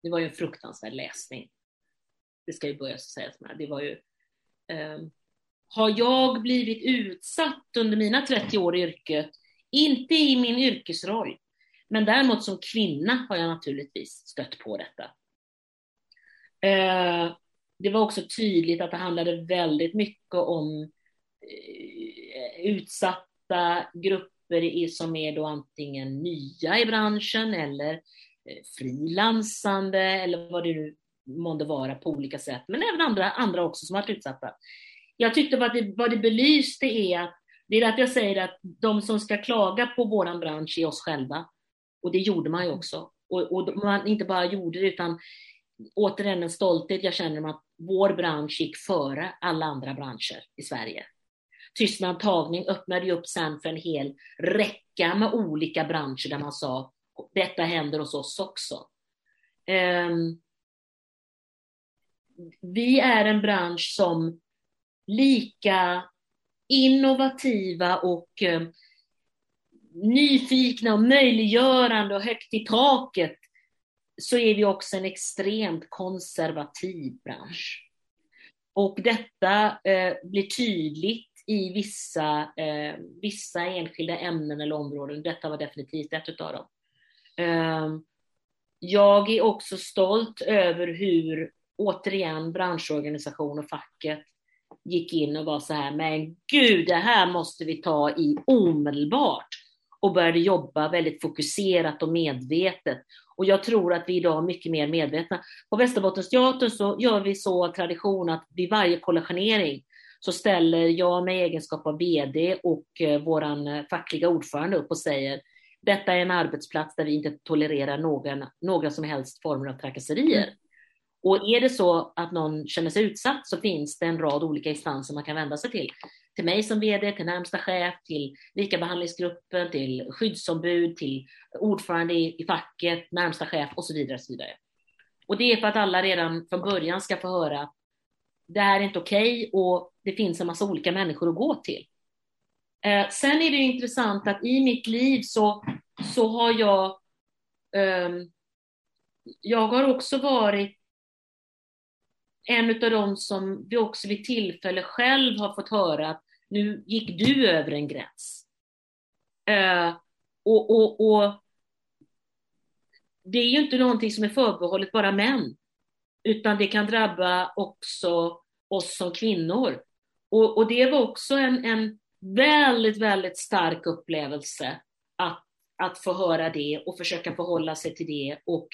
det var ju en fruktansvärd läsning. Det ska ju börja sägas med. Det var ju, eh, har jag blivit utsatt under mina 30 år i yrket, inte i min yrkesroll, men däremot som kvinna har jag naturligtvis stött på detta. Eh, det var också tydligt att det handlade väldigt mycket om eh, utsatta grupper som är då antingen nya i branschen eller eh, frilansande eller vad det nu månde vara på olika sätt, men även andra, andra också som varit utsatta. Jag tyckte vad det, vad det belyste är att, det är därför jag säger att de som ska klaga på våran bransch är oss själva. Och det gjorde man ju också. Och, och man inte bara gjorde det, utan återigen en stolthet jag känner om att vår bransch gick före alla andra branscher i Sverige. Tystnad tagning öppnade ju upp sen för en hel räcka med olika branscher där man sa detta händer hos oss också. Um, vi är en bransch som lika innovativa och um, nyfikna och möjliggörande och högt i taket så är vi också en extremt konservativ bransch. Och detta eh, blir tydligt i vissa, eh, vissa enskilda ämnen eller områden. Detta var definitivt ett av dem. Eh, jag är också stolt över hur, återigen, branschorganisation och facket gick in och var så här, men gud, det här måste vi ta i omedelbart och började jobba väldigt fokuserat och medvetet. Och jag tror att vi idag är mycket mer medvetna. På Västerbottensteatern så gör vi så tradition att vid varje kollationering så ställer jag med egenskap av VD och eh, våran eh, fackliga ordförande upp och säger detta är en arbetsplats där vi inte tolererar några, några som helst former av trakasserier. Mm. Och är det så att någon känner sig utsatt så finns det en rad olika instanser man kan vända sig till till mig som VD, till närmsta chef, till likabehandlingsgruppen, till skyddsombud, till ordförande i, i facket, närmsta chef och så vidare. Och, så vidare. och det är för att alla redan från början ska få höra det här är inte okej okay och det finns en massa olika människor att gå till. Eh, sen är det intressant att i mitt liv så, så har jag eh, jag har också varit en av dem som vi också vid tillfälle själv har fått höra att nu gick du över en gräns. Eh, och, och, och det är ju inte någonting som är förbehållet bara män, utan det kan drabba också oss som kvinnor. Och, och det var också en, en väldigt, väldigt stark upplevelse att, att få höra det och försöka förhålla sig till det och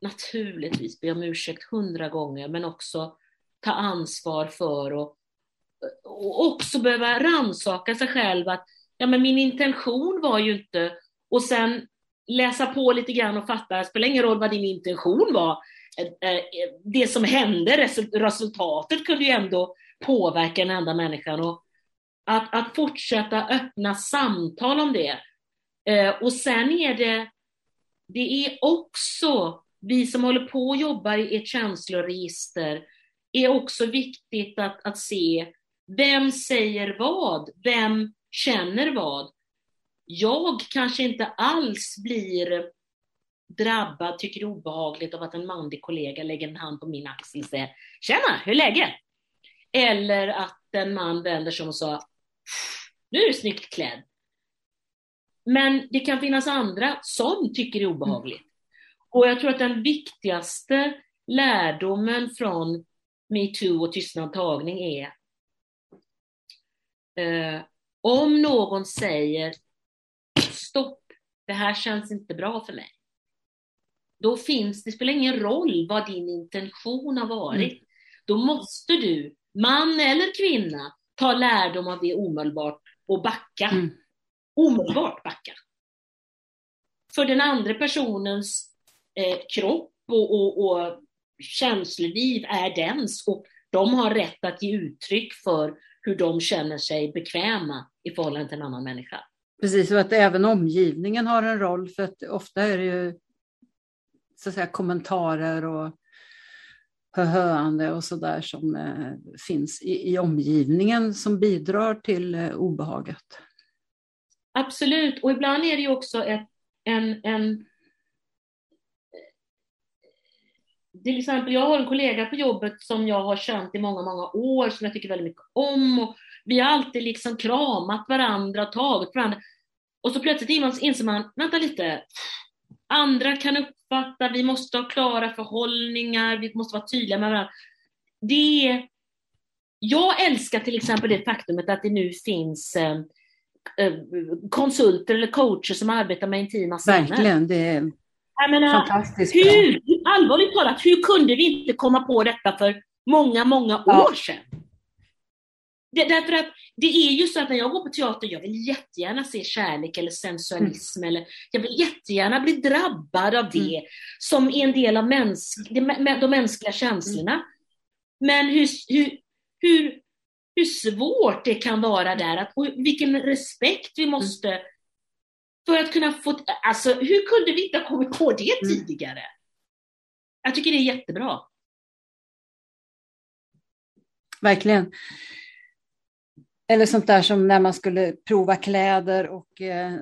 naturligtvis be om ursäkt hundra gånger, men också ta ansvar för och, och också behöva ransaka sig själv att ja, men min intention var ju inte, och sen läsa på lite grann och fatta, det spelar ingen roll vad din intention var, Eh, eh, det som hände, resultatet kunde ju ändå påverka den enda människan. Och att, att fortsätta öppna samtal om det. Eh, och sen är det, det är också, vi som håller på och jobbar i ett känsloregister, är också viktigt att, att se vem säger vad? Vem känner vad? Jag kanske inte alls blir drabbad, tycker det är obehagligt av att en manlig kollega lägger en hand på min axel och säger Tjena, hur är läget? Eller att en man vänder sig om och sa Nu är du snyggt klädd. Men det kan finnas andra som tycker det är obehagligt. Mm. Och jag tror att den viktigaste lärdomen från metoo och tystnad tagning är eh, om någon säger stopp, det här känns inte bra för mig. Då finns, det spelar ingen roll vad din intention har varit. Mm. Då måste du, man eller kvinna, ta lärdom av det omedelbart och backa. Mm. Omedelbart backa. För den andra personens eh, kropp och, och, och känsloliv är dens och de har rätt att ge uttryck för hur de känner sig bekväma i förhållande till en annan människa. Precis, och att även omgivningen har en roll för att ofta är det ju så att säga, kommentarer och höhöande och sådär som eh, finns i, i, omgivningen som bidrar till eh, obehaget. Absolut, och ibland är det ju också ett, en, en till exempel, jag har en kollega på jobbet som jag har känt i många, många år, som jag tycker väldigt mycket om. Och vi har alltid liksom kramat varandra tagit varandra. Och så plötsligt inser man, vänta lite, andra kan uppfatta, vi måste ha klara förhållningar, vi måste vara tydliga med varandra. Det jag älskar till exempel det faktumet att det nu finns eh, eh konsulter eller coacher som arbetar med intima scener. Verkligen, det är menar, Fantastiskt hur, allvarligt talat, hur kunde vi inte komma på detta för många, många ja. år sedan? Det, därför att det är ju så att när jag går på teater, jag vill jättegärna se kärlek eller sensualism, mm. eller jag vill jättegärna bli drabbad av det mm. som är en del av mäns, de, de mänskliga känslorna. Mm. Men hur, hur, hur, hur svårt det kan vara där, att, och vilken respekt vi måste för att kunna få, alltså hur kunde vi inte ha kommit på det mm. tidigare? Mm. Jag tycker det är jättebra. Verkligen. Eller sånt där som när man skulle prova kläder och eh,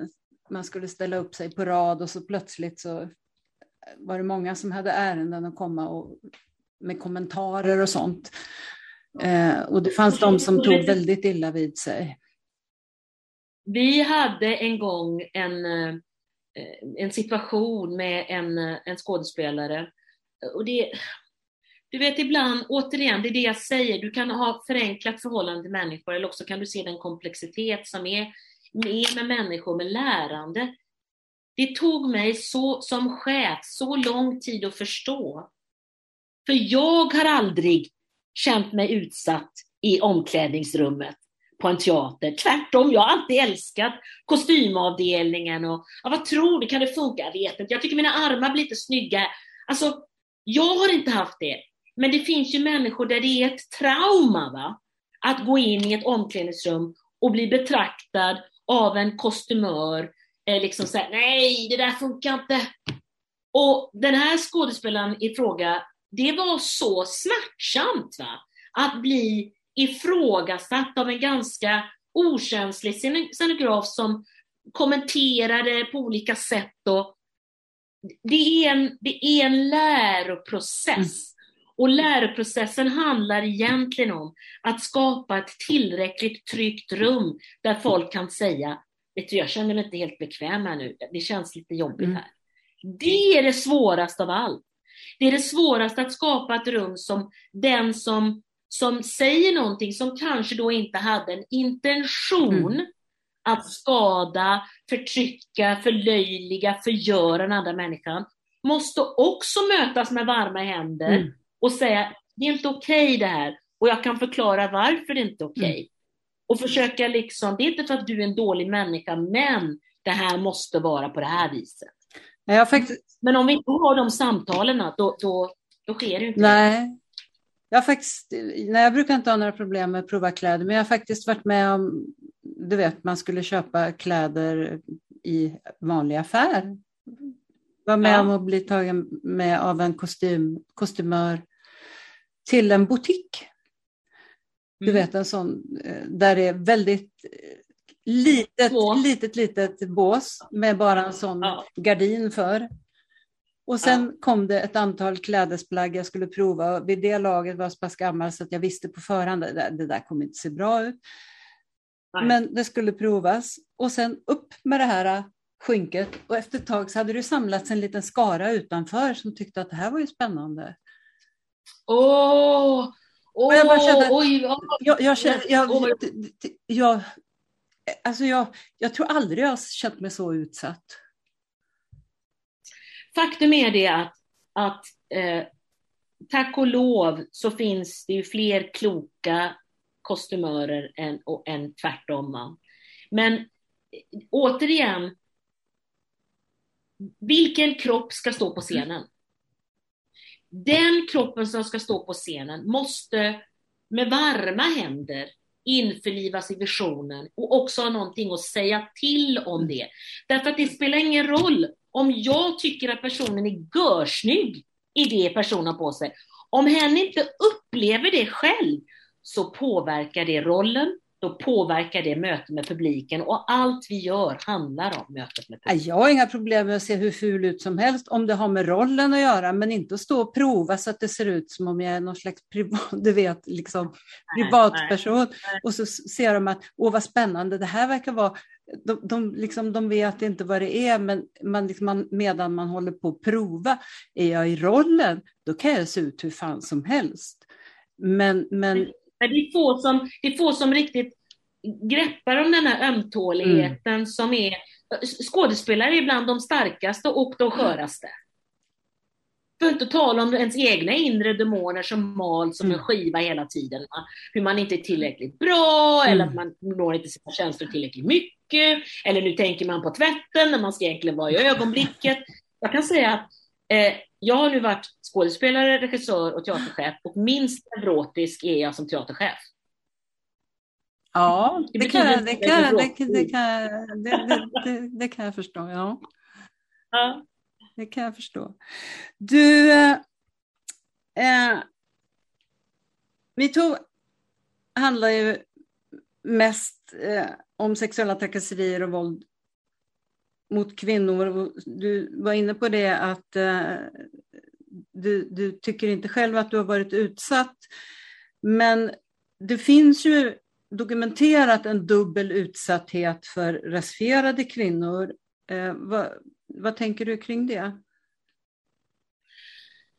man skulle ställa upp sig på rad och så plötsligt så var det många som hade ärenden att komma och, med kommentarer och sånt. Eh, och det fanns de som tog väldigt illa vid sig. Vi hade en gång en, eh, en situation med en, eh, en skådespelare. Och det, du vet ibland, återigen, det är det jag säger, du kan ha förenklat förhållande till människor eller också kan du se den komplexitet som är med, med människor med lärande. Det tog mig så, som chef så lång tid att förstå. För jag har aldrig känt mig utsatt i omklädningsrummet på en teater. Tvärtom, jag har alltid älskat kostymavdelningen och ja, vad tror du, kan det funka? Jag vet inte. Jag tycker mina armar blir lite snygga. Alltså, jag har inte haft det. Men det finns ju människor där det är ett trauma va? att gå in i ett omklädningsrum och bli betraktad av en kostymör, eh, liksom säga nej, det där funkar inte. Och den här skådespelaren i fråga, det var så smärtsamt va? att bli ifrågasatt av en ganska okänslig scenograf som kommenterade på olika sätt. Och det, är en, det är en läroprocess. Mm. Och läroprocessen handlar egentligen om att skapa ett tillräckligt tryggt rum där folk kan säga, vet du, jag känner mig inte helt bekväm här nu, det känns lite jobbigt mm. här. Det är det svåraste av allt. Det är det svåraste att skapa ett rum som den som som säger någonting som kanske då inte hade en intention mm. att skada, förtrycka, förlöjliga, förgöra den andra människan, måste också mötas med varma händer mm. Och säga, det är inte okej okay det här och jag kan förklara varför det inte är okej. Okay. Mm. Och försöka liksom, det är inte för att du är en dålig människa, men det här måste vara på det här viset. Jag faktiskt... Men om vi inte har de samtalen, då, då, då sker det inte. Nej. Jag, faktiskt, nej, jag brukar inte ha några problem med att prova kläder, men jag har faktiskt varit med om, du vet, man skulle köpa kläder i vanlig affär. Var med ja. om att bli tagen med av en kostym, kostymör till en butik. Du mm. vet en sån eh, där det är väldigt eh, litet, litet, litet bås med bara en sån ja. gardin för. Och sen ja. kom det ett antal klädesplagg jag skulle prova. Vid det laget var jag så pass gammal så att jag visste på förhand att det, det där kommer inte se bra ut. Nej. Men det skulle provas. Och sen upp med det här skynket och efter ett tag så hade det samlats en liten skara utanför som tyckte att det här var ju spännande. Åh! Oh, jag bara kände, oj, jag, jag, kände, jag, jag, alltså jag, jag tror aldrig jag har känt mig så utsatt. Faktum är det att, att eh, tack och lov så finns det ju fler kloka kostymörer än, och, än tvärtom. Men återigen, vilken kropp ska stå på scenen? Den kroppen som ska stå på scenen måste med varma händer införlivas i visionen och också ha någonting att säga till om det. Därför att det spelar ingen roll om jag tycker att personen är görsnygg i det personen har på sig. Om hen inte upplever det själv så påverkar det rollen, då påverkar det mötet med publiken och allt vi gör handlar om mötet med publiken. Jag har inga problem med att se hur ful ut som helst om det har med rollen att göra, men inte att stå och prova så att det ser ut som om jag är någon slags privat, du vet, liksom, privatperson. Och så ser de att, åh vad spännande, det här verkar vara de, de, liksom, de vet inte vad det är, men man, liksom, medan man håller på att prova, är jag i rollen, då kan jag se ut hur fan som helst. Men, men det är, få som, det är få som riktigt greppar om den här ömtåligheten mm. som är... Skådespelare är bland de starkaste och de sköraste. För att inte tala om ens egna inre demoner som mal som mm. en skiva hela tiden. Hur man inte är tillräckligt bra mm. eller att man når inte sina känslor tillräckligt mycket. Eller nu tänker man på tvätten när man ska egentligen vara i ögonblicket. Jag kan säga att eh, jag har nu varit skådespelare, regissör och teaterchef och minst neurotisk är jag som teaterchef. Ja, det, det, kan, det, kan, det, det, kan, det, det, det, kan jag förstå. Ja. ja. Det kan jag förstå. Du, eh, eh metoo handlar ju mest eh, om sexuella trakasserier och våld mot kvinnor. Du var inne på det att eh, du, du tycker inte själv att du har varit utsatt. Men det finns ju dokumenterat en dubbel utsatthet för rasifierade kvinnor. Eh, vad, vad tänker du kring det?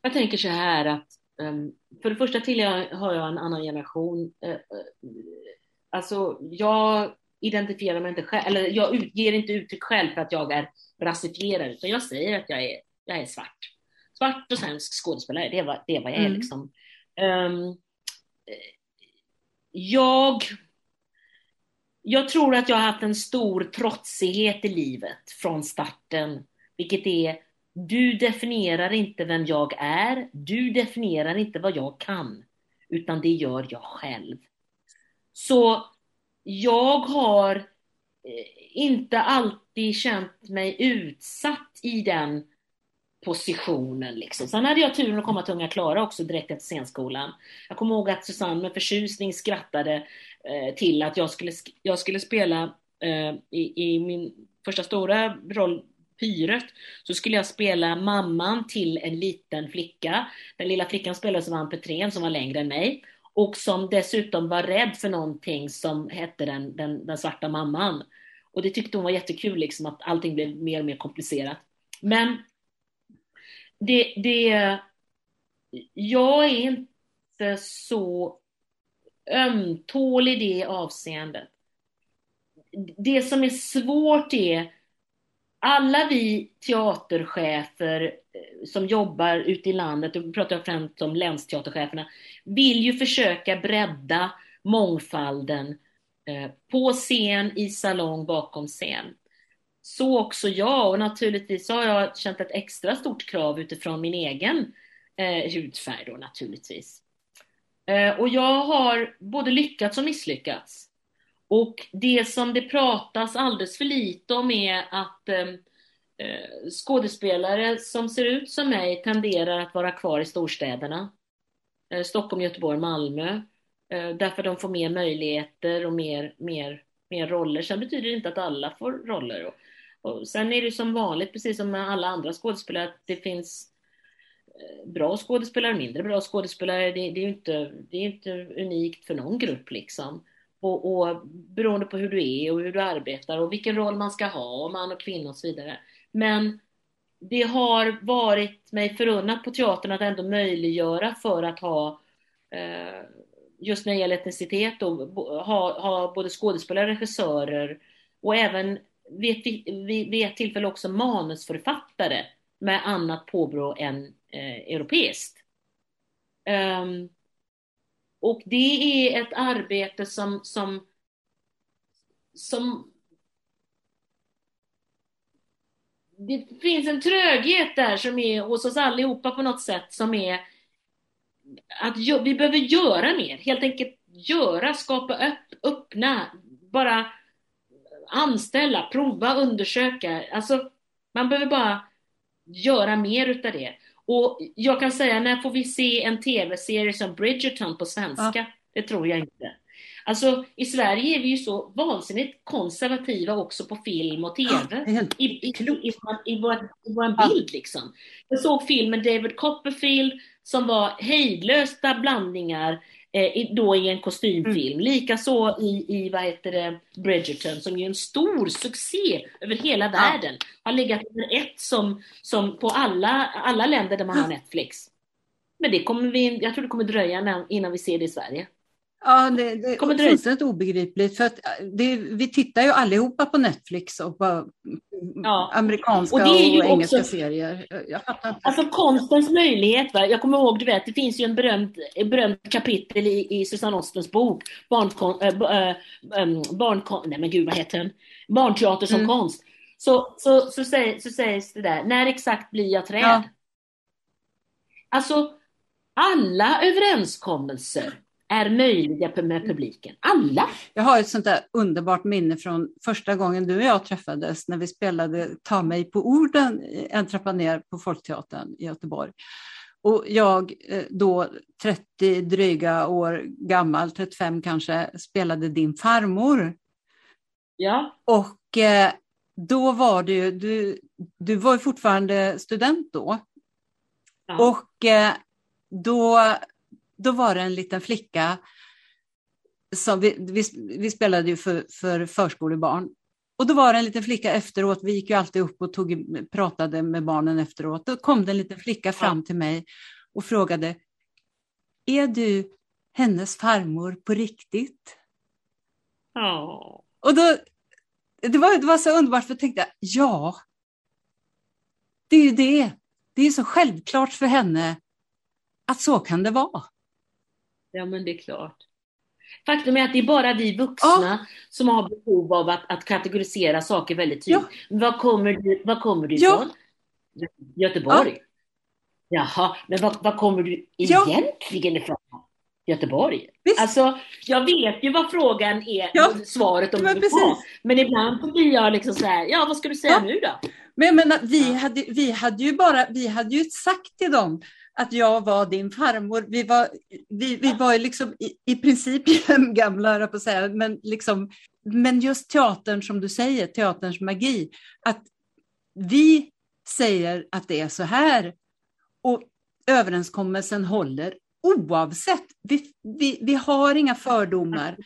Jag tänker så här att um, för det första till jag, har jag en annan generation. Uh, alltså jag identifierar mig inte själv, eller jag ger inte uttryck själv för att jag är rasifierad, utan jag säger att jag är, jag är svart. Svart och svensk skådespelare, det är vad, det är, vad jag är mm. liksom. Um, jag, jag tror att jag har haft en stor trotsighet i livet från starten, vilket är du definierar inte vem jag är, du definierar inte vad jag kan, utan det gör jag själv. Så jag har eh, inte alltid känt mig utsatt i den positionen. Liksom. Sen hade jag turen att komma till Unga Klara också direkt efter scenskolan. Jag kommer ihåg att Susanne med förtjusning skrattade eh, till att jag skulle, jag skulle spela eh, i, i, min första stora roll, Pyret, så skulle jag spela mamman till en liten flicka. Den lilla flickan spelades av Ann Petrén som var längre än mig och som dessutom var rädd för någonting som hette den, den, den svarta mamman. Och det tyckte hon var jättekul, liksom, att allting blev mer och mer komplicerat. Men det, det, jag är inte så ömtålig i det avseendet. Det som är svårt är alla vi teaterchefer eh, som jobbar ute i landet, och pratar jag främst om länsteatercheferna, vill ju försöka bredda mångfalden eh, på scen, i salong, bakom scen. så också jag och naturligtvis har jag känt ett extra stort krav utifrån min egen eh, hudfärg då naturligtvis. Eh, och jag har både lyckats och misslyckats. Och det som det pratas alldeles för lite om är att eh, eh, skådespelare som ser ut som mig tenderar att vara kvar i storstäderna. Eh, Stockholm, Göteborg, Malmö. Eh, därför de får mer möjligheter och mer, mer, mer roller. Sen betyder det inte att alla får roller. Och, och sen är det som vanligt, precis som med alla andra skådespelare, att det finns eh, bra skådespelare och mindre bra skådespelare. Det, det är ju inte, det är inte unikt för någon grupp liksom. Och, och beroende på hur du är och hur du arbetar och vilken roll man ska ha, man och kvinna och så vidare. Men det har varit mig förunnat på teatern att ändå möjliggöra för att ha eh, just när det gäller etnicitet och ha, ha både skådespelare, regissörer och även vid, vid ett tillfälle också manusförfattare med annat påbrå än eh, europeiskt. Um, och det är ett arbete som, som, som det finns en tröghet där som är hos oss allihopa på något sätt som är att vi behöver göra mer, helt enkelt göra, skapa upp, öppna, bara anställa, prova, undersöka. Alltså, man behöver bara göra mer utav det. Och jag kan säga, när får vi se en tv-serie som Bridgerton på svenska? Ja. Det tror jag inte. Alltså i Sverige är vi ju så vansinnigt konservativa också på film och TV. Ja, I, i, i, i, vår, i vår bild liksom. Jag såg filmen David Copperfield som var hejdlösa blandningar eh, då i en kostymfilm. Mm. Likaså i, i vad heter det, Bridgerton som är en stor succé över hela ja. världen. Har legat nummer ett som, som på alla, alla länder där man har Netflix. Men det kommer vi, jag tror det kommer dröja innan vi ser det i Sverige. Ja, det, det är fullständigt obegripligt. För att äh, det, vi tittar ju allihopa på Netflix och på ja. amerikanska och, och engelska också, serier. Alltså konstens möjlighet. Va? Jag kommer ihåg, du vet, det finns ju en berömt, en kapitel i, i Susanne Ostens bok, Barnkon, äh, äh, barnkon, nej men gud vad heter den? Barnteater som mm. konst. Så, så, så, sägs, så sägs det där, när exakt blir jag träd? Ja. Alltså, alla överenskommelser är möjliga med publiken. Alla! Jag har ett sånt där underbart minne från första gången du och jag träffades när vi spelade Ta mig på orden en trappa ner på Folkteatern i Göteborg. Och jag eh, då 30 dryga år gammal, 35 kanske, spelade din farmor. Ja. Och eh, då var ju, du, du var ju fortfarande student då. Ja. Och eh, då då var det en liten flicka som vi, vi, vi spelade ju för, för förskolebarn. Och då var det en liten flicka efteråt, vi gick ju alltid upp och tog, pratade med barnen efteråt. Då kom det en liten flicka fram till mig och frågade, är du hennes farmor på riktigt? Ja. Och då, det var, det var så underbart för jag tänkte, ja, det är ju det. Det är så självklart för henne att så kan det vara. Ja, men det är klart. Faktum är att det är bara vi vuxna ja. som har behov av att, att kategorisera saker väldigt tydligt. Ja. Var kommer du, var kommer du ifrån? Ja. Göteborg. Ja. Jaha, men var, var kommer du egentligen ifrån? Göteborg. Visst. Alltså, jag vet ju vad frågan är, ja. svaret om men, du men ibland blir jag liksom så här, ja vad ska du säga ja. nu då? Men jag menar, vi, hade, vi hade ju bara, vi hade ju sagt till dem att jag var din farmor. Vi var, vi, vi var liksom i, i princip [laughs] gamla, på att säga, men, liksom, men just teatern som du säger, teaterns magi, att vi säger att det är så här och överenskommelsen håller oavsett. Vi, vi, vi har inga fördomar.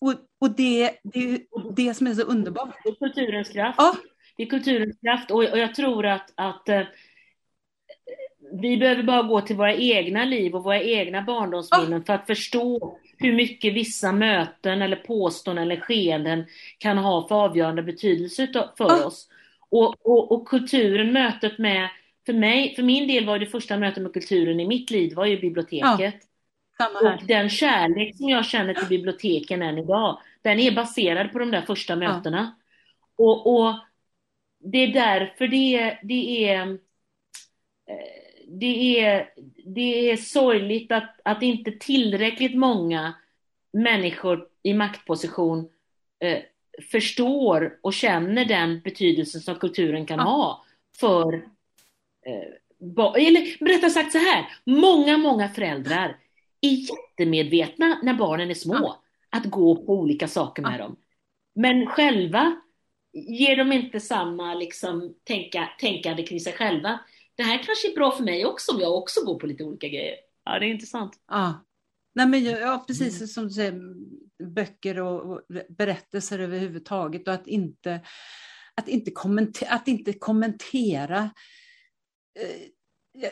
Och, och det, det det som är så underbart. Det är kulturens kraft. Ja. Det är kulturens kraft och, och jag tror att, att eh, vi behöver bara gå till våra egna liv och våra egna barndomsminnen oh. för att förstå hur mycket vissa möten eller påståenden eller skeenden kan ha för avgörande betydelse för oh. oss. Och, och, och, kulturen, mötet med, för mig, för min del var det första mötet med kulturen i mitt liv var ju biblioteket. Oh. Och den kärlek som jag känner till biblioteken än idag, den är baserad på de där första mötena. Och, och det är därför det det är, eh, det är, det är sorgligt att, att inte tillräckligt många människor i maktposition eh, förstår och känner den betydelse som kulturen kan ja. ha för eh, eller rättare sagt så här, många, många föräldrar är jättemedvetna när barnen är små ja. att gå på olika saker med ja. dem. Men själva ger de inte samma liksom, tänka, tänkande kring sig själva. Det här kanske är bra för mig också om jag också går på lite olika grejer. Ja, det är intressant. Ja, Nej, men, ja precis mm. som du säger, böcker och, och, berättelser överhuvudtaget och att inte, att inte, kommentera, att inte kommentera.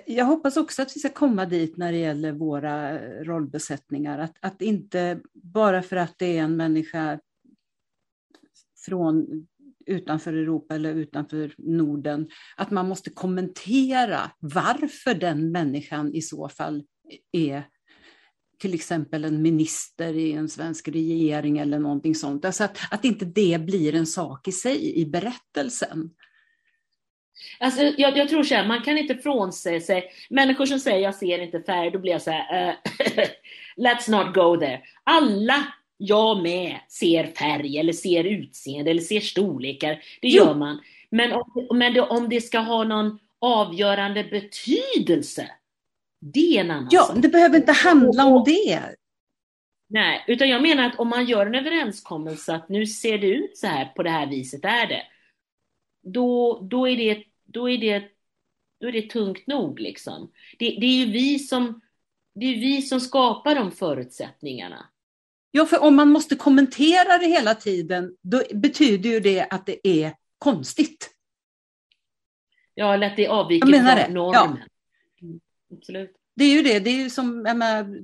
Jag hoppas också att vi ska komma dit när det gäller våra rollbesättningar, att, att inte bara för att det är en människa från utanför Europa eller utanför Norden, att man måste kommentera varför den människan i så fall är till exempel en minister i en svensk regering eller någonting sånt. Alltså att, att inte det blir en sak i sig i berättelsen. Alltså, jag, jag tror så här, man kan inte frånsäga sig, människor som säger jag ser inte färg, då blir jag så här, uh, [laughs] let's not go there. Alla, jag med, ser färg eller ser utseende eller ser storlekar, det jo. gör man. Men, om, men det, om det ska ha någon avgörande betydelse, det är en annan Ja, sak. det behöver inte handla om det. Nej, utan jag menar att om man gör en överenskommelse att nu ser det ut så här, på det här viset är det. Då, då, är, det, då, är, det, då är det tungt nog liksom. Det, det är ju vi som, det är vi som skapar de förutsättningarna. Ja, för om man måste kommentera det hela tiden, då betyder ju det att det är konstigt. Ja, eller att det avviker från normen. Ja absolut. Det är ju det, det är ju som, menar...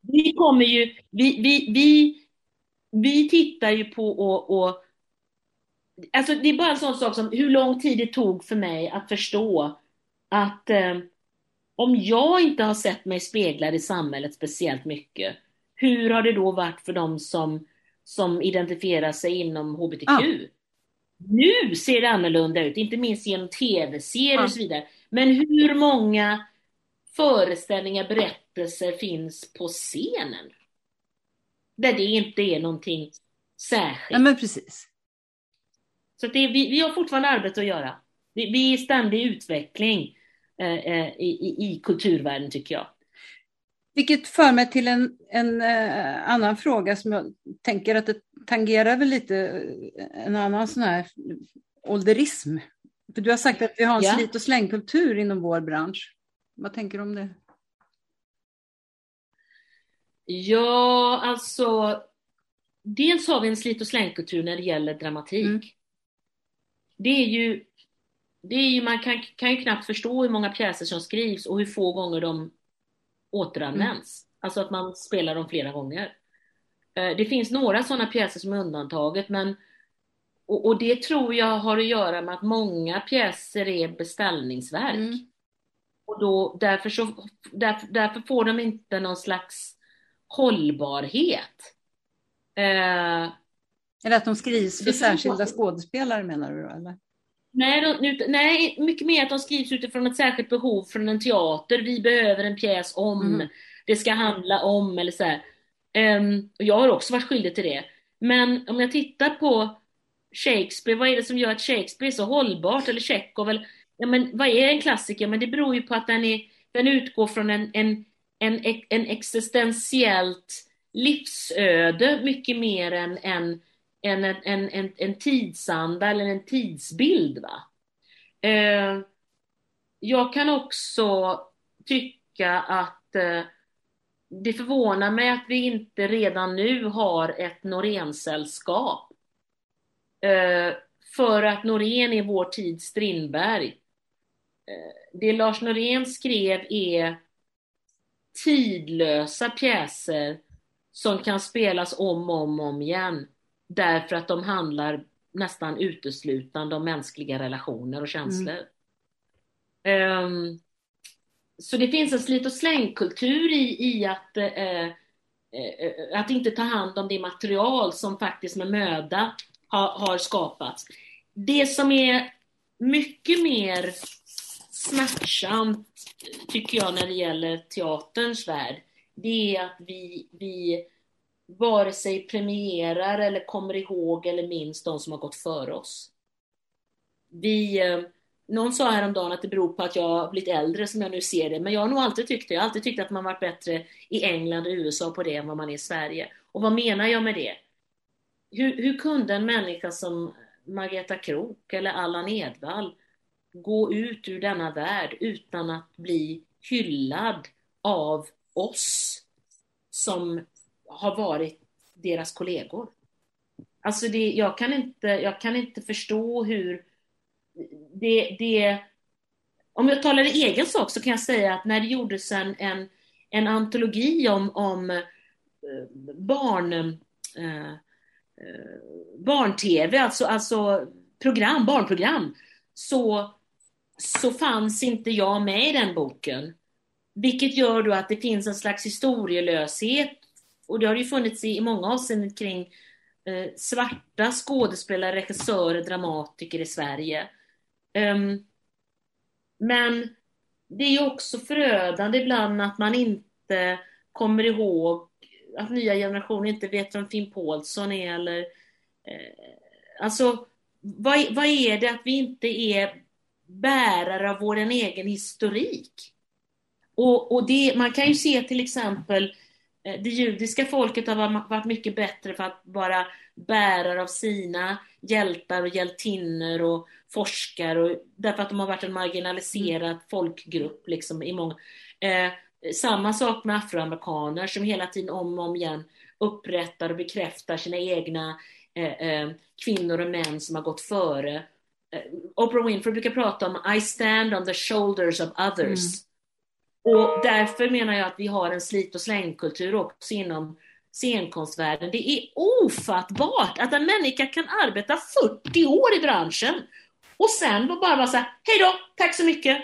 Vi kommer ju, vi, vi, vi, vi tittar ju på och, och Alltså det är bara en sån sak som hur lång tid det tog för mig att förstå att eh, om jag inte har sett mig speglad i samhället speciellt mycket, hur har det då varit för dem som, som identifierar sig inom HBTQ? Ja. Nu ser det annorlunda ut, inte minst genom tv-serier ja. och så vidare. Men hur många föreställningar, berättelser finns på scenen. Där det inte är någonting särskilt. Ja, men precis. Så det vi, vi har fortfarande arbete att göra. Vi, vi är i ständig utveckling eh, eh, i, i, i kulturvärlden tycker jag. Vilket för mig till en, en eh, annan fråga som jag tänker att det tangerar väl lite eh, en annan sån här ålderism. För du har sagt att vi har en ja. slit och slängkultur inom vår bransch. Vad tänker du om det? Ja, alltså dels har vi en slit och slängkultur när det gäller dramatik. Mm. Det är ju, det är ju man kan, kan ju knappt förstå hur många pjäser som skrivs och hur få gånger de återanvänds. Mm. Alltså att man spelar dem flera gånger. Eh, det finns några sådana pjäser som är undantaget, men och, och, det tror jag har att göra med att många pjäser är beställningsverk. Mm. Och då, därför, så, därför, därför får de inte någon slags hållbarhet. Eh, eller att de skrivs för särskilda skådespelare menar du då? Eller? Nej, de, nej, mycket mer att de skrivs utifrån ett särskilt behov från en teater. Vi behöver en pjäs om, mm. det ska handla om eller så här. Um, och jag har också varit skyldig till det. Men om jag tittar på Shakespeare, vad är det som gör att Shakespeare är så hållbart? Eller Tjechov? Eller, ja, men vad är en klassiker? Men det beror ju på att den, är, den utgår från en, en, en, en existentiellt livsöde mycket mer än en, en, en, en, en tidsanda eller en tidsbild. Va? Eh, jag kan också tycka att eh, det förvånar mig att vi inte redan nu har ett Norénsällskap. Eh, för att Norén är vår tids Strindberg. Eh, det Lars Norén skrev är tidlösa pjäser som kan spelas om och om, om igen därför att de handlar nästan uteslutande om mänskliga relationer och känslor. Mm. Um, så det finns en slit och slängkultur i, i att, uh, uh, att inte ta hand om det material som faktiskt med möda har, har skapats. Det som är mycket mer smärtsamt, tycker jag, när det gäller teaterns värld, det är att vi, vi vare sig premierar eller kommer ihåg eller minns de som har gått före oss. Vi, eh, någon sa häromdagen att det beror på att jag har blivit äldre som jag nu ser det, men jag har nog alltid tyckt det. Jag har alltid tyckt att man varit bättre i England och USA på det än vad man är i Sverige. Och vad menar jag med det? Hur, hur kunde en människa som Margareta Krook eller Allan Edwall gå ut ur denna värld utan att bli hyllad av oss som har varit deras kollegor. Alltså det, jag, kan inte, jag kan inte förstå hur det, det... Om jag talar i egen sak så kan jag säga att när det gjordes en, en, en antologi om, om eh, barn, eh, eh, barn-tv, alltså, alltså program, barnprogram, så, så fanns inte jag med i den boken. Vilket gör då att det finns en slags historielöshet och det har ju funnits i, i många avseenden kring eh, svarta skådespelare, regissörer, dramatiker i Sverige. Um, men det är ju också förödande ibland att man inte kommer ihåg att nya generationer inte vet vem Finn Paulsson är eller eh, alltså vad, vad är det att vi inte är bärare av vår egen historik? Och, och det, man kan ju se till exempel Eh, det judiska folket har varit mycket bättre för att vara bärare av sina hjältar och hjältinnor och forskare och därför att de har varit en marginaliserad mm. folkgrupp liksom i många eh, samma sak med afroamerikaner som hela tiden om och om igen upprättar och bekräftar sina egna eh, eh, kvinnor och män som har gått före. Eh, Oprah Winfrey brukar prata om I stand on the shoulders of others. Mm. Och därför menar jag att vi har en slit och slängkultur också inom scenkonstvärlden. Det är ofattbart att en människa kan arbeta 40 år i branschen och sen bara vara såhär, hej då, tack så mycket.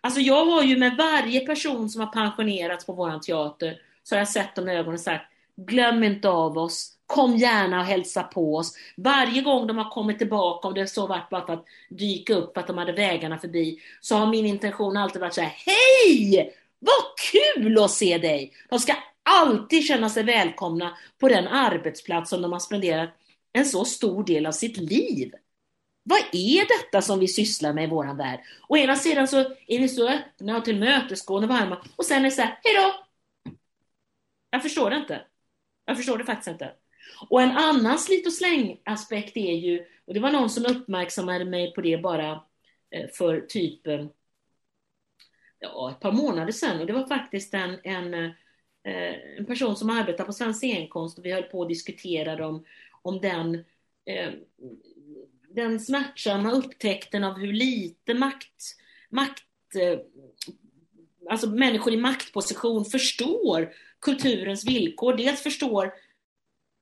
Alltså jag har ju med varje person som har pensionerats på våran teater, så har jag sett dem i ögonen och sagt, glöm inte av oss, Kom gärna och hälsa på oss. Varje gång de har kommit tillbaka, om det så varit bara för att dyka upp, att de hade vägarna förbi, så har min intention alltid varit så här, Hej! Vad kul att se dig! De ska alltid känna sig välkomna på den arbetsplats som de har spenderat en så stor del av sitt liv. Vad är detta som vi sysslar med i våran värld? Å ena sidan så är vi så öppna och tillmötesgående och varma och sen är det så här, hejdå! Jag förstår det inte. Jag förstår det faktiskt inte. Och en annan slit och släng-aspekt är ju, och det var någon som uppmärksammade mig på det bara eh, för typ eh, ja, ett par månader sedan och det var faktiskt en, en, eh, en person som arbetar på Svensk scenkonst och vi höll på att diskutera om, om den, den smärtsamma upptäckten av hur lite makt, makt alltså människor i maktposition förstår kulturens villkor. Dels förstår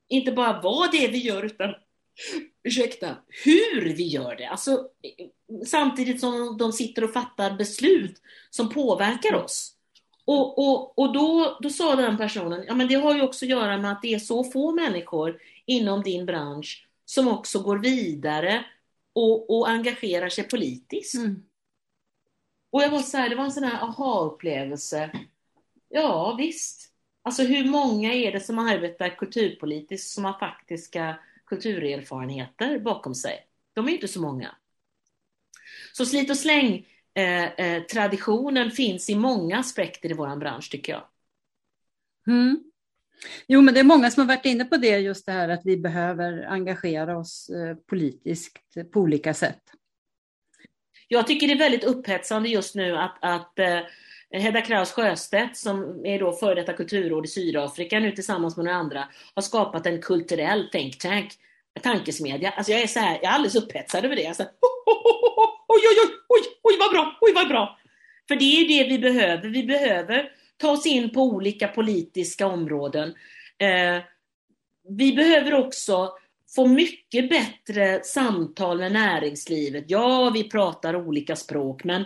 inte bara vad det är vi gör utan ursäkta, hur vi gör det. Alltså, samtidigt som de sitter och fattar beslut som påverkar oss. Och, och, och då, då sa den personen, ja men det har ju också att göra med att det är så få människor inom din bransch som också går vidare och, och engagerar sig politiskt. Mm. Och jag var så här, det var en sån här aha-upplevelse. Ja visst, Alltså hur många är det som arbetar kulturpolitiskt som har faktiska kulturerfarenheter bakom sig? De är inte så många. Så slit och släng eh, eh, traditionen finns i många aspekter i vår bransch tycker jag. Mm. Jo, men det är många som har varit inne på det, just det här att vi behöver engagera oss eh, politiskt på olika sätt. Jag tycker det är väldigt upphetsande just nu att, att eh, Hedda Kraus Sjöstedt som är då före detta kulturråd i Sydafrika nu tillsammans med några andra har skapat en kulturell think tank, tankesmedja. Alltså jag är så här, jag är alldeles upphetsad över det. Alltså, oj, oj, oj, oj, oj vad bra, oj vad bra. För det är det vi behöver. Vi behöver ta oss in på olika politiska områden. Eh, vi behöver också få mycket bättre samtal med näringslivet. Ja, vi pratar olika språk, men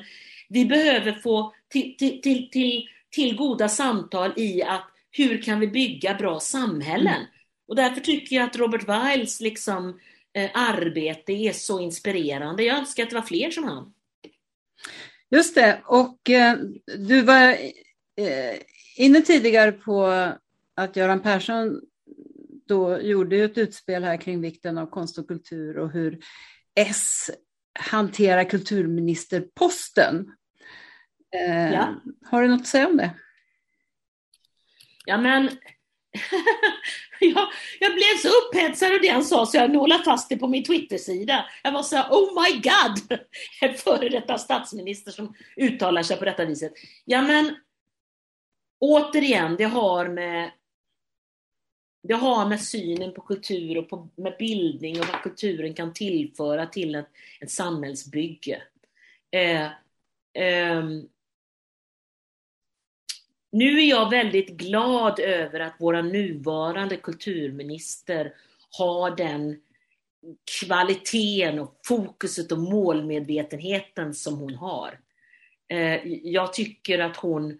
vi behöver få till, till, till, till, till goda samtal i att hur kan vi bygga bra samhällen? Mm. Och därför tycker jag att Robert Wiles liksom eh, arbete är så inspirerande. Jag önskar att det var fler som han. Just det, och eh, du var eh, inne tidigare på att Göran Persson då gjorde ett utspel här kring vikten av konst och kultur och hur S hanterar kulturministerposten. Eh, ja. Har du något att säga om det? Ja, men [laughs] jag, jag blev så upphetsad av det han sa så jag nålade fast det på min Twittersida. Jag var så här, oh my god! [laughs] En före detta statsminister som uttalar sig på detta viset. Ja, men återigen, det har med det har med synen på kultur och på, med bildning och vad kulturen kan tillföra till ett, ett samhällsbygge. Eh, eh, nu är jag väldigt glad över att våra nuvarande kulturminister har den kvaliteten och fokuset och målmedvetenheten som hon har. Eh, jag tycker att hon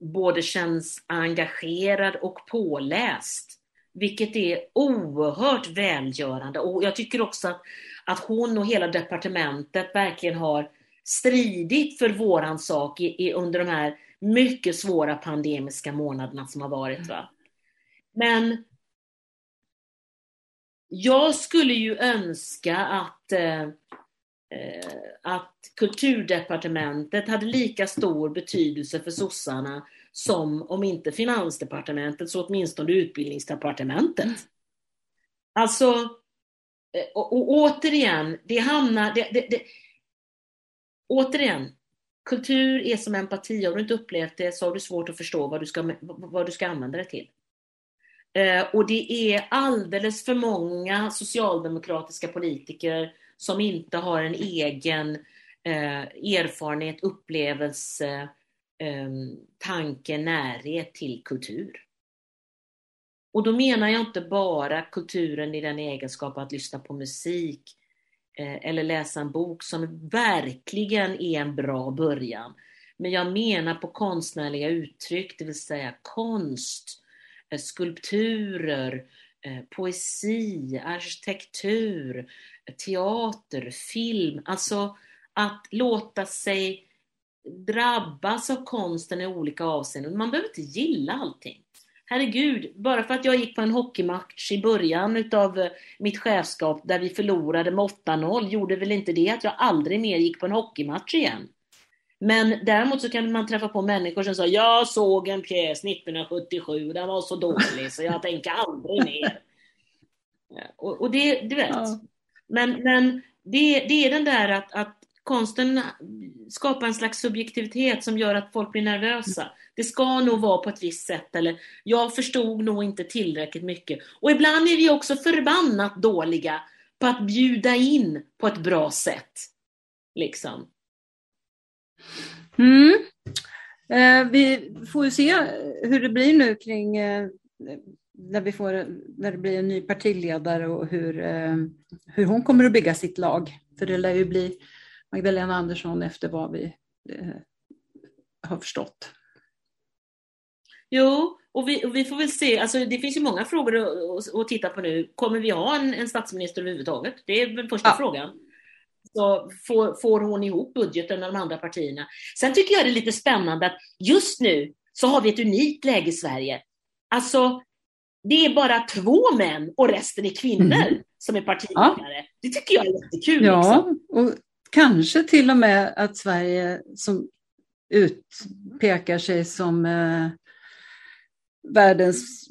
både känns engagerad och påläst vilket är oerhört välgörande. Och jag tycker också att, att hon och hela departementet verkligen har stridit för våran sak i, i, under de här mycket svåra pandemiska månaderna som har varit. Va? Men jag skulle ju önska att, eh, eh, att kulturdepartementet hade lika stor betydelse för sossarna som om inte finansdepartementet så åtminstone utbildningsdepartementet. Alltså, eh, och, och återigen, det hamnar... Det, det, det, återigen, kultur är som empati. Har du inte upplevt det så har du svårt att förstå vad du ska, vad du ska använda det till. Eh, och det är alldeles för många socialdemokratiska politiker som inte har en egen eh, erfarenhet, upplevelse, eh, tanke, närhet till kultur. Och då menar jag inte bara kulturen i den egenskap att lyssna på musik Eh, eller läsa en bok som verkligen är en bra början. Men jag menar på konstnärliga uttryck, det vill säga konst, eh, skulpturer, eh, poesi, arkitektur, teater, film. Alltså att låta sig drabbas av konsten i olika avseenden. Man behöver inte gilla allting. Herregud, bara för att jag gick på en hockeymatch i början utav eh, mitt chefskap där vi förlorade med 8-0 gjorde väl inte det att jag aldrig mer gick på en hockeymatch igen. Men däremot så kan man träffa på människor som säger jag såg en pjäs 1977 den var så dålig så jag tänker aldrig mer. Och, och det, du vet. Ja. Men, men det, det är den där att, att konsten skapar en slags subjektivitet som gör att folk blir nervösa. Det ska nog vara på ett visst sätt eller jag förstod nog inte tillräckligt mycket. Och ibland är vi också förbannat dåliga på att bjuda in på ett bra sätt. Liksom. Mm. Eh, vi får ju se hur det blir nu kring eh, när, vi får, när det blir en ny partiledare och hur, eh, hur hon kommer att bygga sitt lag. För det lär ju bli Magdalena Andersson efter vad vi eh, har förstått. Jo, och vi, och vi, får väl se. Alltså, det finns ju många frågor att, att titta på nu. Kommer vi ha en, en statsminister överhuvudtaget? Det är väl första ja. frågan. Så får, får hon ihop budgeten med de andra partierna? Sen tycker jag det är lite spännande att just nu så har vi ett unikt läge i Sverige. Alltså, det är bara två män och resten är kvinnor mm. som är partiledare. Ja. Det tycker jag är jättekul. Ja, liksom. och kanske till och med att Sverige som utpekar sig som eh, världens,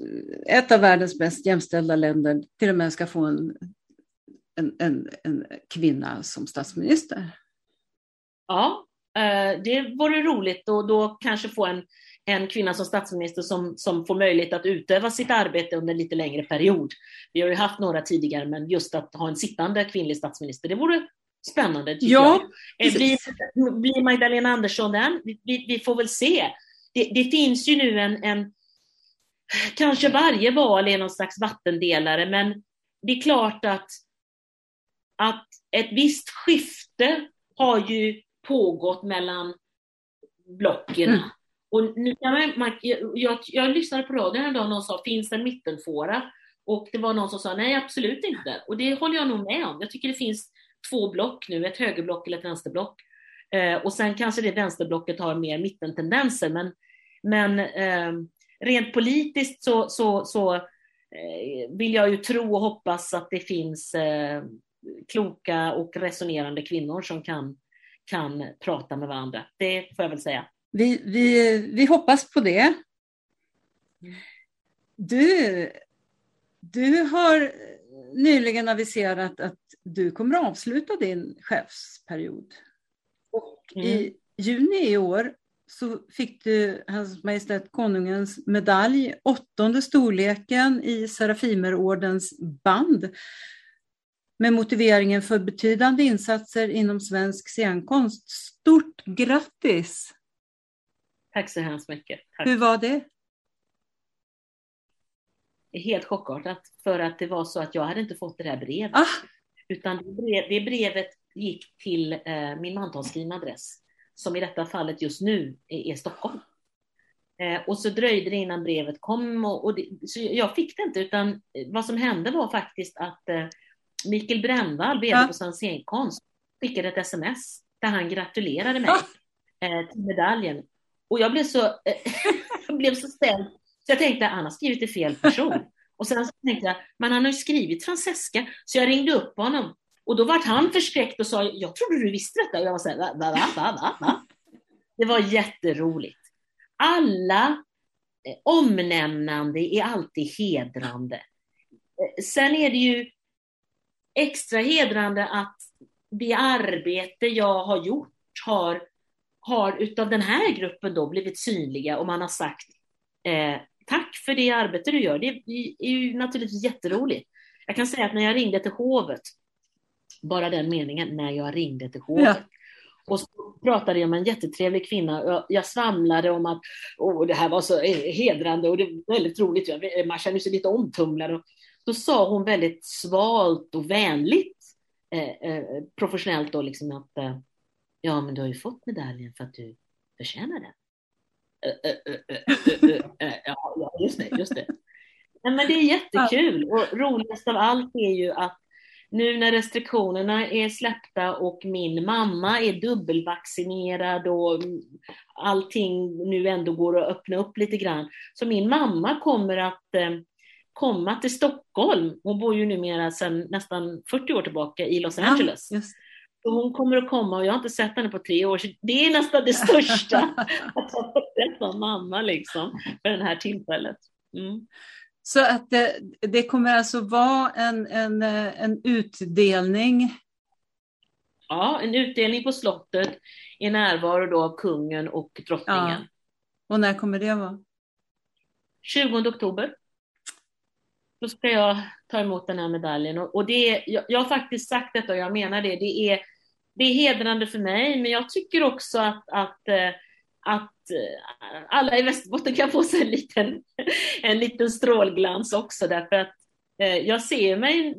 ett av världens mest jämställda länder till och med ska få en, en, en, en kvinna som statsminister. Ja, eh, det vore roligt och då kanske få en, en kvinna som statsminister som, som får möjlighet att utöva sitt arbete under en lite längre period. Vi har ju haft några tidigare, men just att ha en sittande kvinnlig statsminister, det vore Spännande tycker ja, jag. Eh, blir, blir Magdalena Andersson den? Vi, vi, vi, får väl se. Det, det finns ju nu en, en, kanske varje val är någon slags vattendelare, men det är klart att, att ett visst skifte har ju pågått mellan blocken. Mm. Och nu kan man, jag, jag, jag lyssnade på radion en dag och någon sa, finns det en mittenfåra? Och det var någon som sa nej, absolut inte. Och det håller jag nog med om. Jag tycker det finns två block nu, ett högerblock eller ett vänsterblock. Eh, och sen kanske det vänsterblocket har mer mittentendenser, men, men eh, rent politiskt så, så, så eh, vill jag ju tro och hoppas att det finns eh, kloka och resonerande kvinnor som kan, kan prata med varandra. Det får jag väl säga. Vi, vi, vi hoppas på det. Mm. Du, du har nyligen aviserat att du kommer att avsluta din chefsperiod. Och mm. i juni i år så fick du Hans Majestät Konungens medalj, åttonde storleken i Serafimerordens band med motiveringen för betydande insatser inom svensk scenkonst. Stort grattis! Tack så hemskt mycket. Tack. Hur var det? Helt chockartat för att det var så att jag hade inte fått det där brevet. Ah. Utan det brevet gick till eh, min mantalsskrivna adress, som i detta fallet just nu är, är Stockholm. Eh, och så dröjde det innan brevet kom och, och det, så jag fick det inte, utan vad som hände var faktiskt att eh, Mikael Brännvall, vd ja. på Svensk scenkonst, skickade ett sms där han gratulerade mig eh, till medaljen. Och jag blev så, eh, [laughs] jag blev så ställd, så jag tänkte han har skrivit till fel person. [laughs] Och sen så tänkte jag, men han har ju skrivit Francesca, så jag ringde upp honom. Och då vart han förskräckt och sa, jag trodde du visste detta. Och jag var så här, va, va, va, va? Det var jätteroligt. Alla eh, omnämnande är alltid hedrande. Eh, sen är det ju extra hedrande att det arbete jag har gjort har, har utav den här gruppen då blivit synliga och man har sagt eh, tack för det arbete du gör. Det är ju naturligtvis jätteroligt. Jag kan säga att när jag ringde till hovet, bara den meningen, när jag ringde till hovet, ja. Och så pratade jag med en jättetrevlig kvinna. Jag, jag svamlade om att oh, det här var så hedrande och det var väldigt roligt. Man känner sig lite omtumlad. Då sa hon väldigt svalt och vänligt, eh, eh, professionellt då, liksom att eh, ja, men du har ju fått medaljen för att du förtjänar den ja, just det, just det. men det är jättekul och roligast av allt är ju att nu när restriktionerna är släppta och min mamma är dubbelvaccinerad och allting nu ändå går att öppna upp lite grann. Så min mamma kommer att komma till Stockholm. Hon bor ju numera sedan nästan 40 år tillbaka i Los Angeles. Ja, så hon kommer att komma och jag har inte sett henne på tre år. Så det är nästan det största, [laughs] att ha fått träffa mamma liksom, för det här tillfället. Mm. Så att det, det, kommer alltså vara en, en, en utdelning? Ja, en utdelning på slottet i närvaro då av kungen och drottningen. Ja. Och när kommer det vara? 20 oktober. Då ska jag ta emot den här medaljen. Och, och det är, jag, jag, har faktiskt sagt detta och jag menar det. Det är, det är hedrande för mig, men jag tycker också att, att eh, att eh, alla i Västerbotten kan få sig en liten, [laughs] en liten strålglans också därför att eh, jag ser mig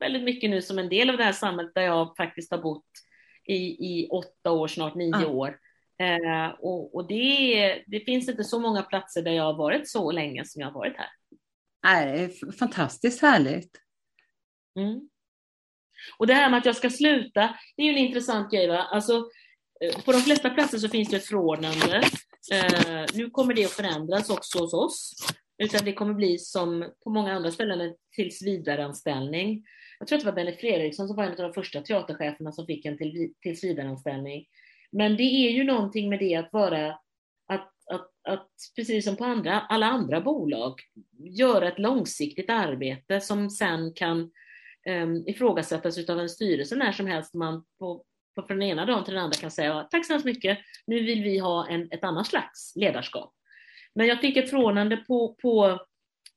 väldigt mycket nu som en del av det här samhället där jag faktiskt har bott i, i åtta år, snart nio mm. år. Eh, och, och det, det finns inte så många platser där jag har varit så länge som jag har varit här. Nej, det är fantastiskt härligt. Mm. Och det här med att jag ska sluta, det är ju en intressant grej. Va? Alltså, eh, på de flesta platser så finns det ett förordnande. Eh, nu kommer det att förändras också hos oss. Utan det kommer bli som på många andra ställen en tillsvidareanställning. Jag tror att det var Benny Fredriksson som var en av de första teatercheferna som fick en tillsvidareanställning. Men det är ju någonting med det att vara, att, att, att precis som på andra, alla andra bolag, göra ett långsiktigt arbete som sen kan um, ifrågasättas av en styrelse när som helst man på, från den ena dagen till den andra kan säga tack så hemskt mycket, nu vill vi ha en, ett annat slags ledarskap. Men jag fick ett förordnande på, på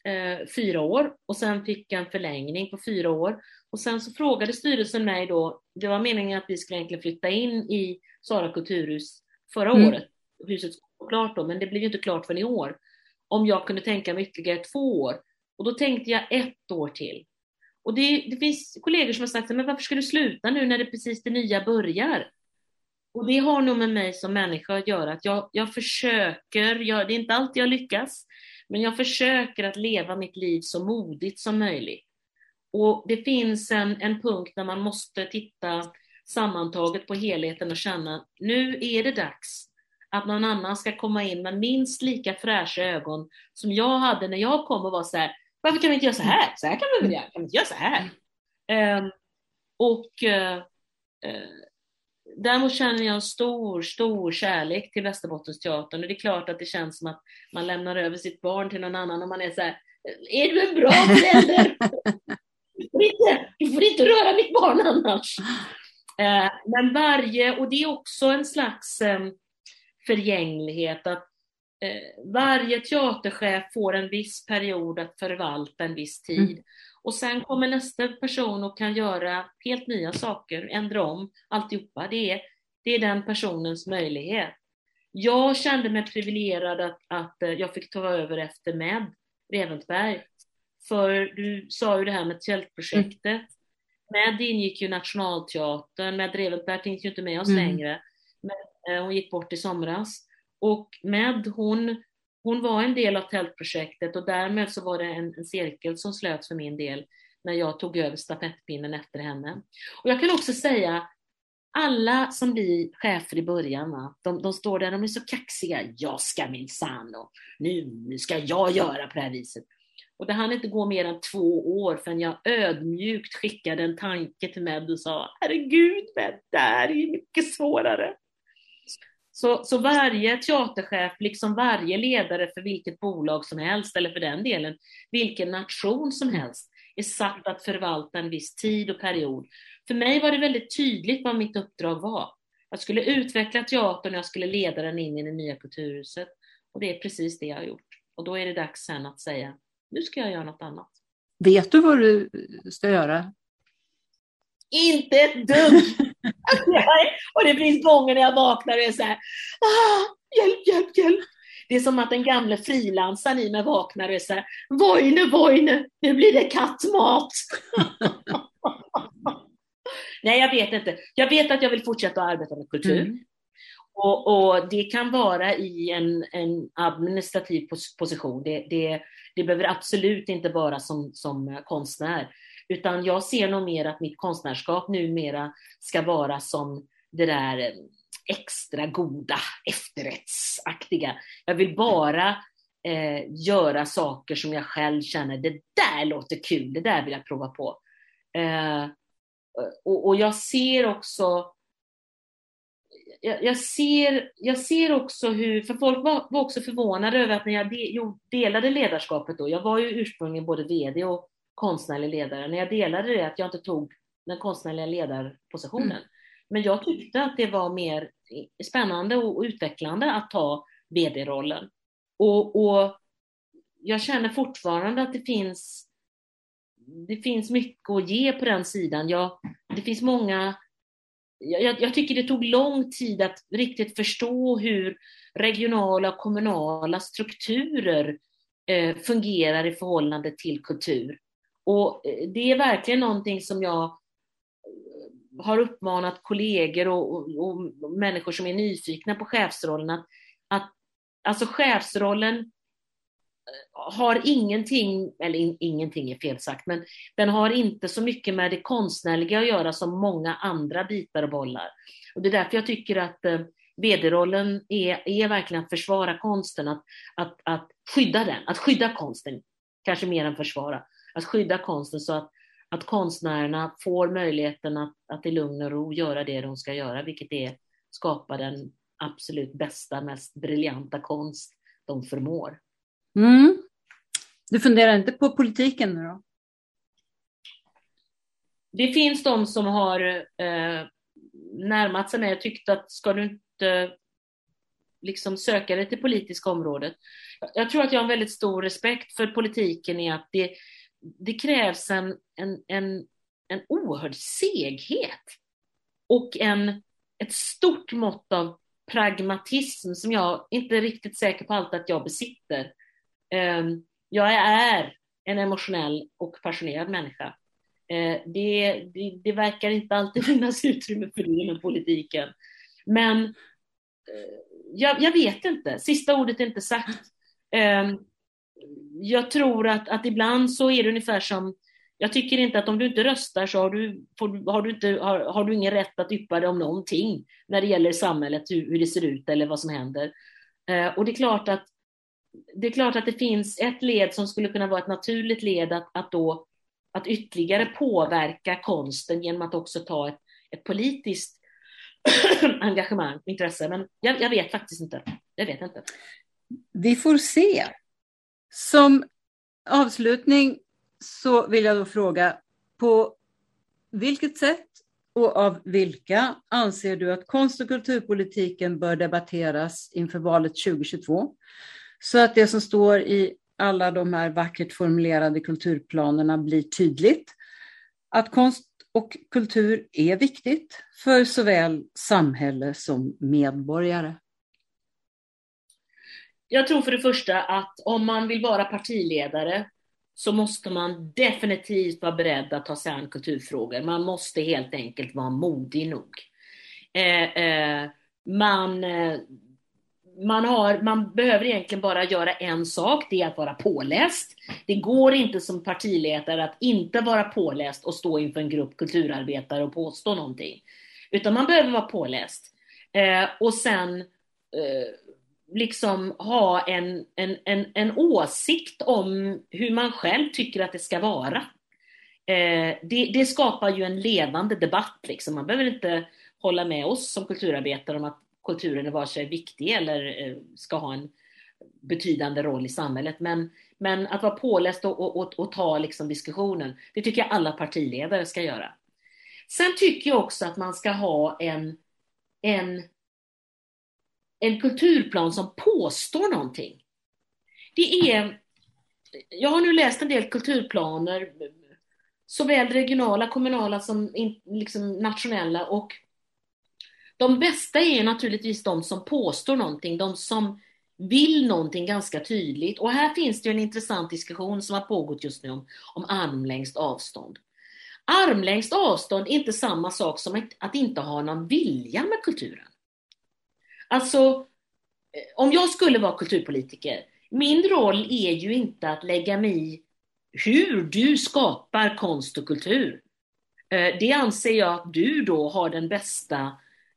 eh, fyra år och sen fick jag en förlängning på fyra år. Och sen så frågade styrelsen mig då, det var meningen att vi skulle egentligen flytta in i Sara kulturhus förra mm. året, huset klart då, men det blev ju inte klart förrän i år, om jag kunde tänka mig ytterligare två år. Och då tänkte jag ett år till. Och det, det, finns kollegor som har sagt, men varför ska du sluta nu när det precis det nya börjar? Och det har nog med mig som människa att göra, att jag, jag försöker, jag, det är inte alltid jag lyckas, Men jag försöker att leva mitt liv så modigt som möjligt. Och det finns en, en punkt där man måste titta sammantaget på helheten och känna, nu är det dags att någon annan ska komma in med minst lika fräscha ögon som jag hade när jag kom och var så här, varför kan vi inte göra så här? Så här kan vi väl göra? Kan vi inte göra så här? Um, och uh, uh, däremot känner jag en stor, stor kärlek till Västerbottensteatern och det är klart att det känns som att man lämnar över sitt barn till någon annan och man är så här, eh, är du en bra förälder? Du får inte, du får inte röra mitt barn annars. Uh, men varje, och det är också en slags um, förgänglighet, att eh, varje teaterchef får en viss period att förvalta en viss tid. Mm. Och sen kommer nästa person och kan göra helt nya saker, ändra om alltihopa. Det är, det är den personens möjlighet. Jag kände mig privilegierad att, att eh, jag fick ta över efter Med Reventberg. För du sa ju det här med tältprojektet. Mm. Med ingick ju Nationalteatern, Med Reventberg finns ju inte med oss mm. längre. Men, Eh, hon gick bort i somras. Och Med, hon, hon var en del av tältprojektet och därmed så var det en, en cirkel som slöts för min del när jag tog över stafettpinnen efter henne. Och jag kan också säga, alla som blir chefer i början, va? De, de står där, de är så kaxiga. Jag ska minsann nu, nu ska jag göra på det här viset. Och det hann inte gå mer än två år förrän jag ödmjukt skickade en tanke till Med och sa, herregud Med, det här är mycket svårare. Så, så varje teaterchef, liksom varje ledare för vilket bolag som helst, eller för den delen vilken nation som helst, är satt att förvalta en viss tid och period. För mig var det väldigt tydligt vad mitt uppdrag var. Jag skulle utveckla teatern och jag skulle leda den in i det nya kulturhuset. Och det är precis det jag har gjort. Och då är det dags sen att säga, nu ska jag göra något annat. Vet du vad du ska göra? Inte ett dugg! [laughs] [laughs] och det finns gånger när jag vaknar och är så här, ah, hjälp, hjälp, hjälp. Det är som att den gamle frilansaren i mig vaknar och är så här, Vojne, Vojne, nu blir det kattmat. [laughs] Nej, jag vet inte. Jag vet att jag vill fortsätta att arbeta med kultur. Mm. Och, och, det kan vara i en, en administrativ position. Det, det, det behöver absolut inte vara som, som konstnär. Utan jag ser nog mer att mitt konstnärskap numera ska vara som det där eh, extra goda, efterrättsaktiga. Jag vill bara eh, göra saker som jag själv känner, det där låter kul, det där vill jag prova på. Eh, och, och, jag ser också jag, jag, ser, jag ser också hur, för folk var, var också förvånade över att när jag de, delade ledarskapet då, jag var ju ursprungligen både VD och konstnärlig ledare. När jag delade det, att jag inte tog den konstnärliga ledarpositionen. Mm. Men jag tyckte att det var mer spännande och utvecklande att ta VD-rollen. Och, och, jag känner fortfarande att det finns, det finns mycket att ge på den sidan. Jag, det finns många jag, jag, tycker det tog lång tid att riktigt förstå hur regionala och kommunala strukturer eh, fungerar i förhållande till kultur. Och eh, det är verkligen någonting som jag eh, har uppmanat kollegor och, och, och människor som är nyfikna på chefsrollen att, att alltså chefsrollen eh, har ingenting, eller in, ingenting är fel sagt, men den har inte så mycket med det konstnärliga att göra som många andra bitar och bollar. Och det är därför jag tycker att eh, vd-rollen är, är verkligen att försvara konsten, att, att, att skydda den, att skydda konsten, kanske mer än försvara att skydda konsten så att, att konstnärerna får möjligheten att, att i lugn och ro göra det de ska göra, vilket är skapa den absolut bästa, mest briljanta konst de förmår. Mm. Du funderar inte på politiken nu då? Det finns de som har eh, närmat sig mig och tyckt att ska du inte liksom söka dig till politiska området. Jag tror att jag har en väldigt stor respekt för politiken i att det, det krävs en, en, en, en oerhörd seghet och en, ett stort mått av pragmatism som jag inte är riktigt säker på allt att jag besitter. Ehm, jag är en emotionell och passionerad människa. Eh, det, det, det verkar inte alltid [laughs] finnas utrymme för det inom politiken. Men eh, jag, jag, vet inte, sista ordet är inte sagt. Ehm, jag tror att, att ibland så är det ungefär som jag tycker inte att om du inte röstar så har du, får, har du, inte, har, har, du ingen rätt att yppa dig om någonting när det gäller samhället, hur, hur det ser ut eller vad som händer. Eh, och det är klart att det är klart att det finns ett led som skulle kunna vara ett naturligt led att, att, då, att ytterligare påverka konsten genom att också ta ett, ett politiskt [clears throat] engagemang, intresse. Men jag, jag, vet faktiskt inte. Jag vet inte. Vi får se. Som avslutning så vill jag då fråga, på vilket sätt och av vilka anser du att konst och kulturpolitiken bör debatteras inför valet 2022? Så att det som står i alla de här vackert formulerade kulturplanerna blir tydligt. Att konst och kultur är viktigt för såväl samhälle som medborgare. Jag tror för det första att om man vill vara partiledare så måste man definitivt vara beredd att ta sig an kulturfrågor. Man måste helt enkelt vara modig nog. Eh, eh, man, eh, man, har, man behöver egentligen bara göra en sak, det är att vara påläst. Det går inte som partiledare att inte vara påläst och stå inför en grupp kulturarbetare och påstå någonting. Utan man behöver vara påläst. Eh, och sen eh, liksom ha en, en, en, en åsikt om hur man själv tycker att det ska vara. Eh, det, det, skapar ju en levande debatt. Liksom. Man behöver inte hålla med oss som kulturarbetare om att kulturen är vare sig viktig eller eh, ska ha en betydande roll i samhället. Men, men att vara påläst och, och, och, och ta liksom diskussionen, det tycker jag alla partiledare ska göra. Sen tycker jag också att man ska ha en, en en kulturplan som påstår någonting. Det är, jag har nu läst en del kulturplaner, såväl regionala, kommunala som liksom nationella och de bästa är naturligtvis de som påstår någonting, de som vill någonting ganska tydligt. Och här finns det en intressant diskussion som har pågått just nu om, om armlängds avstånd. Armlängds avstånd är inte samma sak som att, att inte ha någon vilja med kulturen. Alltså, eh, om jag skulle vara kulturpolitiker, min roll är ju inte att lägga mig i hur du skapar konst och kultur. Eh, det anser jag att du då har den bästa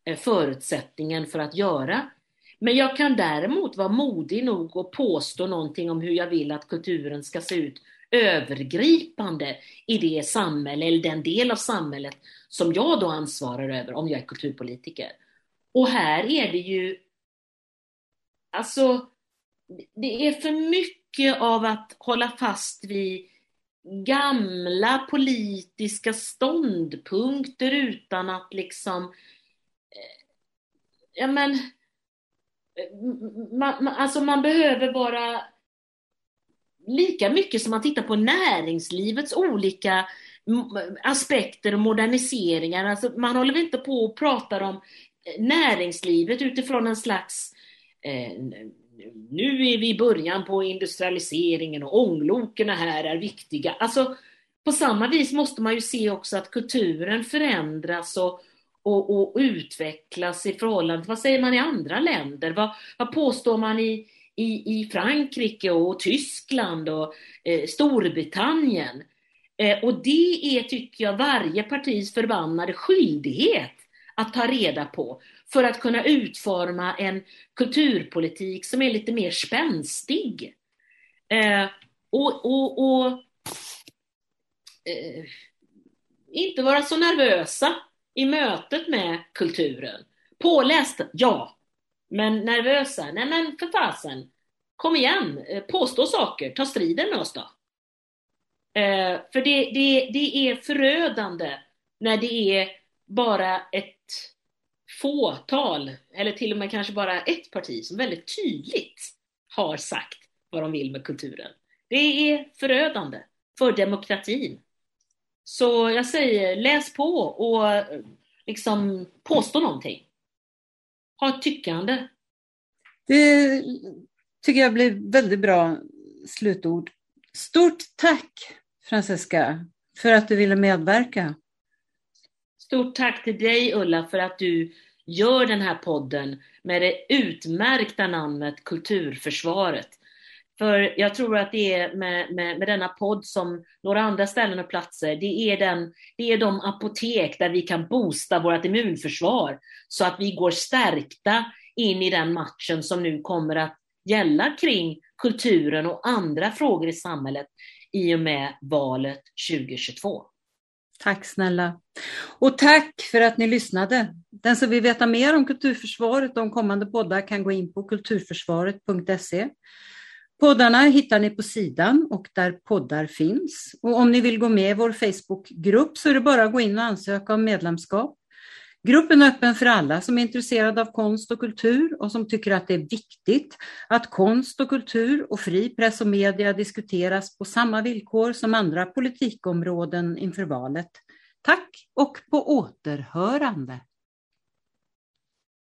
eh, förutsättningen för att göra. Men jag kan däremot vara modig nog att påstå någonting om hur jag vill att kulturen ska se ut övergripande i det samhälle, eller den del av samhället som jag då ansvarar över om jag är kulturpolitiker. Och här är det ju, alltså, det är för mycket av att hålla fast vid gamla politiska ståndpunkter utan att liksom, eh, ja men, man, alltså man behöver vara lika mycket som man tittar på näringslivets olika aspekter och moderniseringar. Alltså man håller väl inte på och pratar om näringslivet utifrån en slags eh, nu är vi i början på industrialiseringen och ångloken här är viktiga. Alltså, på samma vis måste man ju se också att kulturen förändras och, och, och utvecklas i förhållande till vad säger man i andra länder? Vad, vad påstår man i, i, i Frankrike och Tyskland och eh, Storbritannien? Eh, och det är, tycker jag, varje partis förbannade skyldighet att ta reda på för att kunna utforma en kulturpolitik som är lite mer spänstig. Eh, och, och, och eh, inte vara så nervösa i mötet med kulturen. Pålästa, ja. Men nervösa, nej men för fasen. Kom igen, eh, påstå saker, ta striden med oss då. Eh, för det, det, det är förödande när det är bara ett fåtal, eller till och med kanske bara ett parti som väldigt tydligt har sagt vad de vill med kulturen. Det är förödande för demokratin. Så jag säger, läs på och liksom påstå någonting. Ha ett tyckande. Det tycker jag blir väldigt bra slutord. Stort tack Francesca för att du ville medverka. Stort tack till dig Ulla för att du gör den här podden med det utmärkta namnet Kulturförsvaret. För jag tror att det är med, med, med denna podd som några andra ställen och platser, det är, den, det är de apotek där vi kan boosta vårt immunförsvar så att vi går stärkta in i den matchen som nu kommer att gälla kring kulturen och andra frågor i samhället i och med valet 2022. Tack snälla. Och tack för att ni lyssnade. Den som vill veta mer om kulturförsvaret och om kommande poddar kan gå in på kulturförsvaret.se. Poddarna hittar ni på sidan och där poddar finns. Och om ni vill gå med i vår Facebookgrupp så är det bara att gå in och ansöka om medlemskap. Gruppen är öppen för alla som är intresserade av konst och kultur och som tycker att det är viktigt att konst och kultur och fri press och media diskuteras på samma villkor som andra politikområden inför valet. Tack och på återhörande!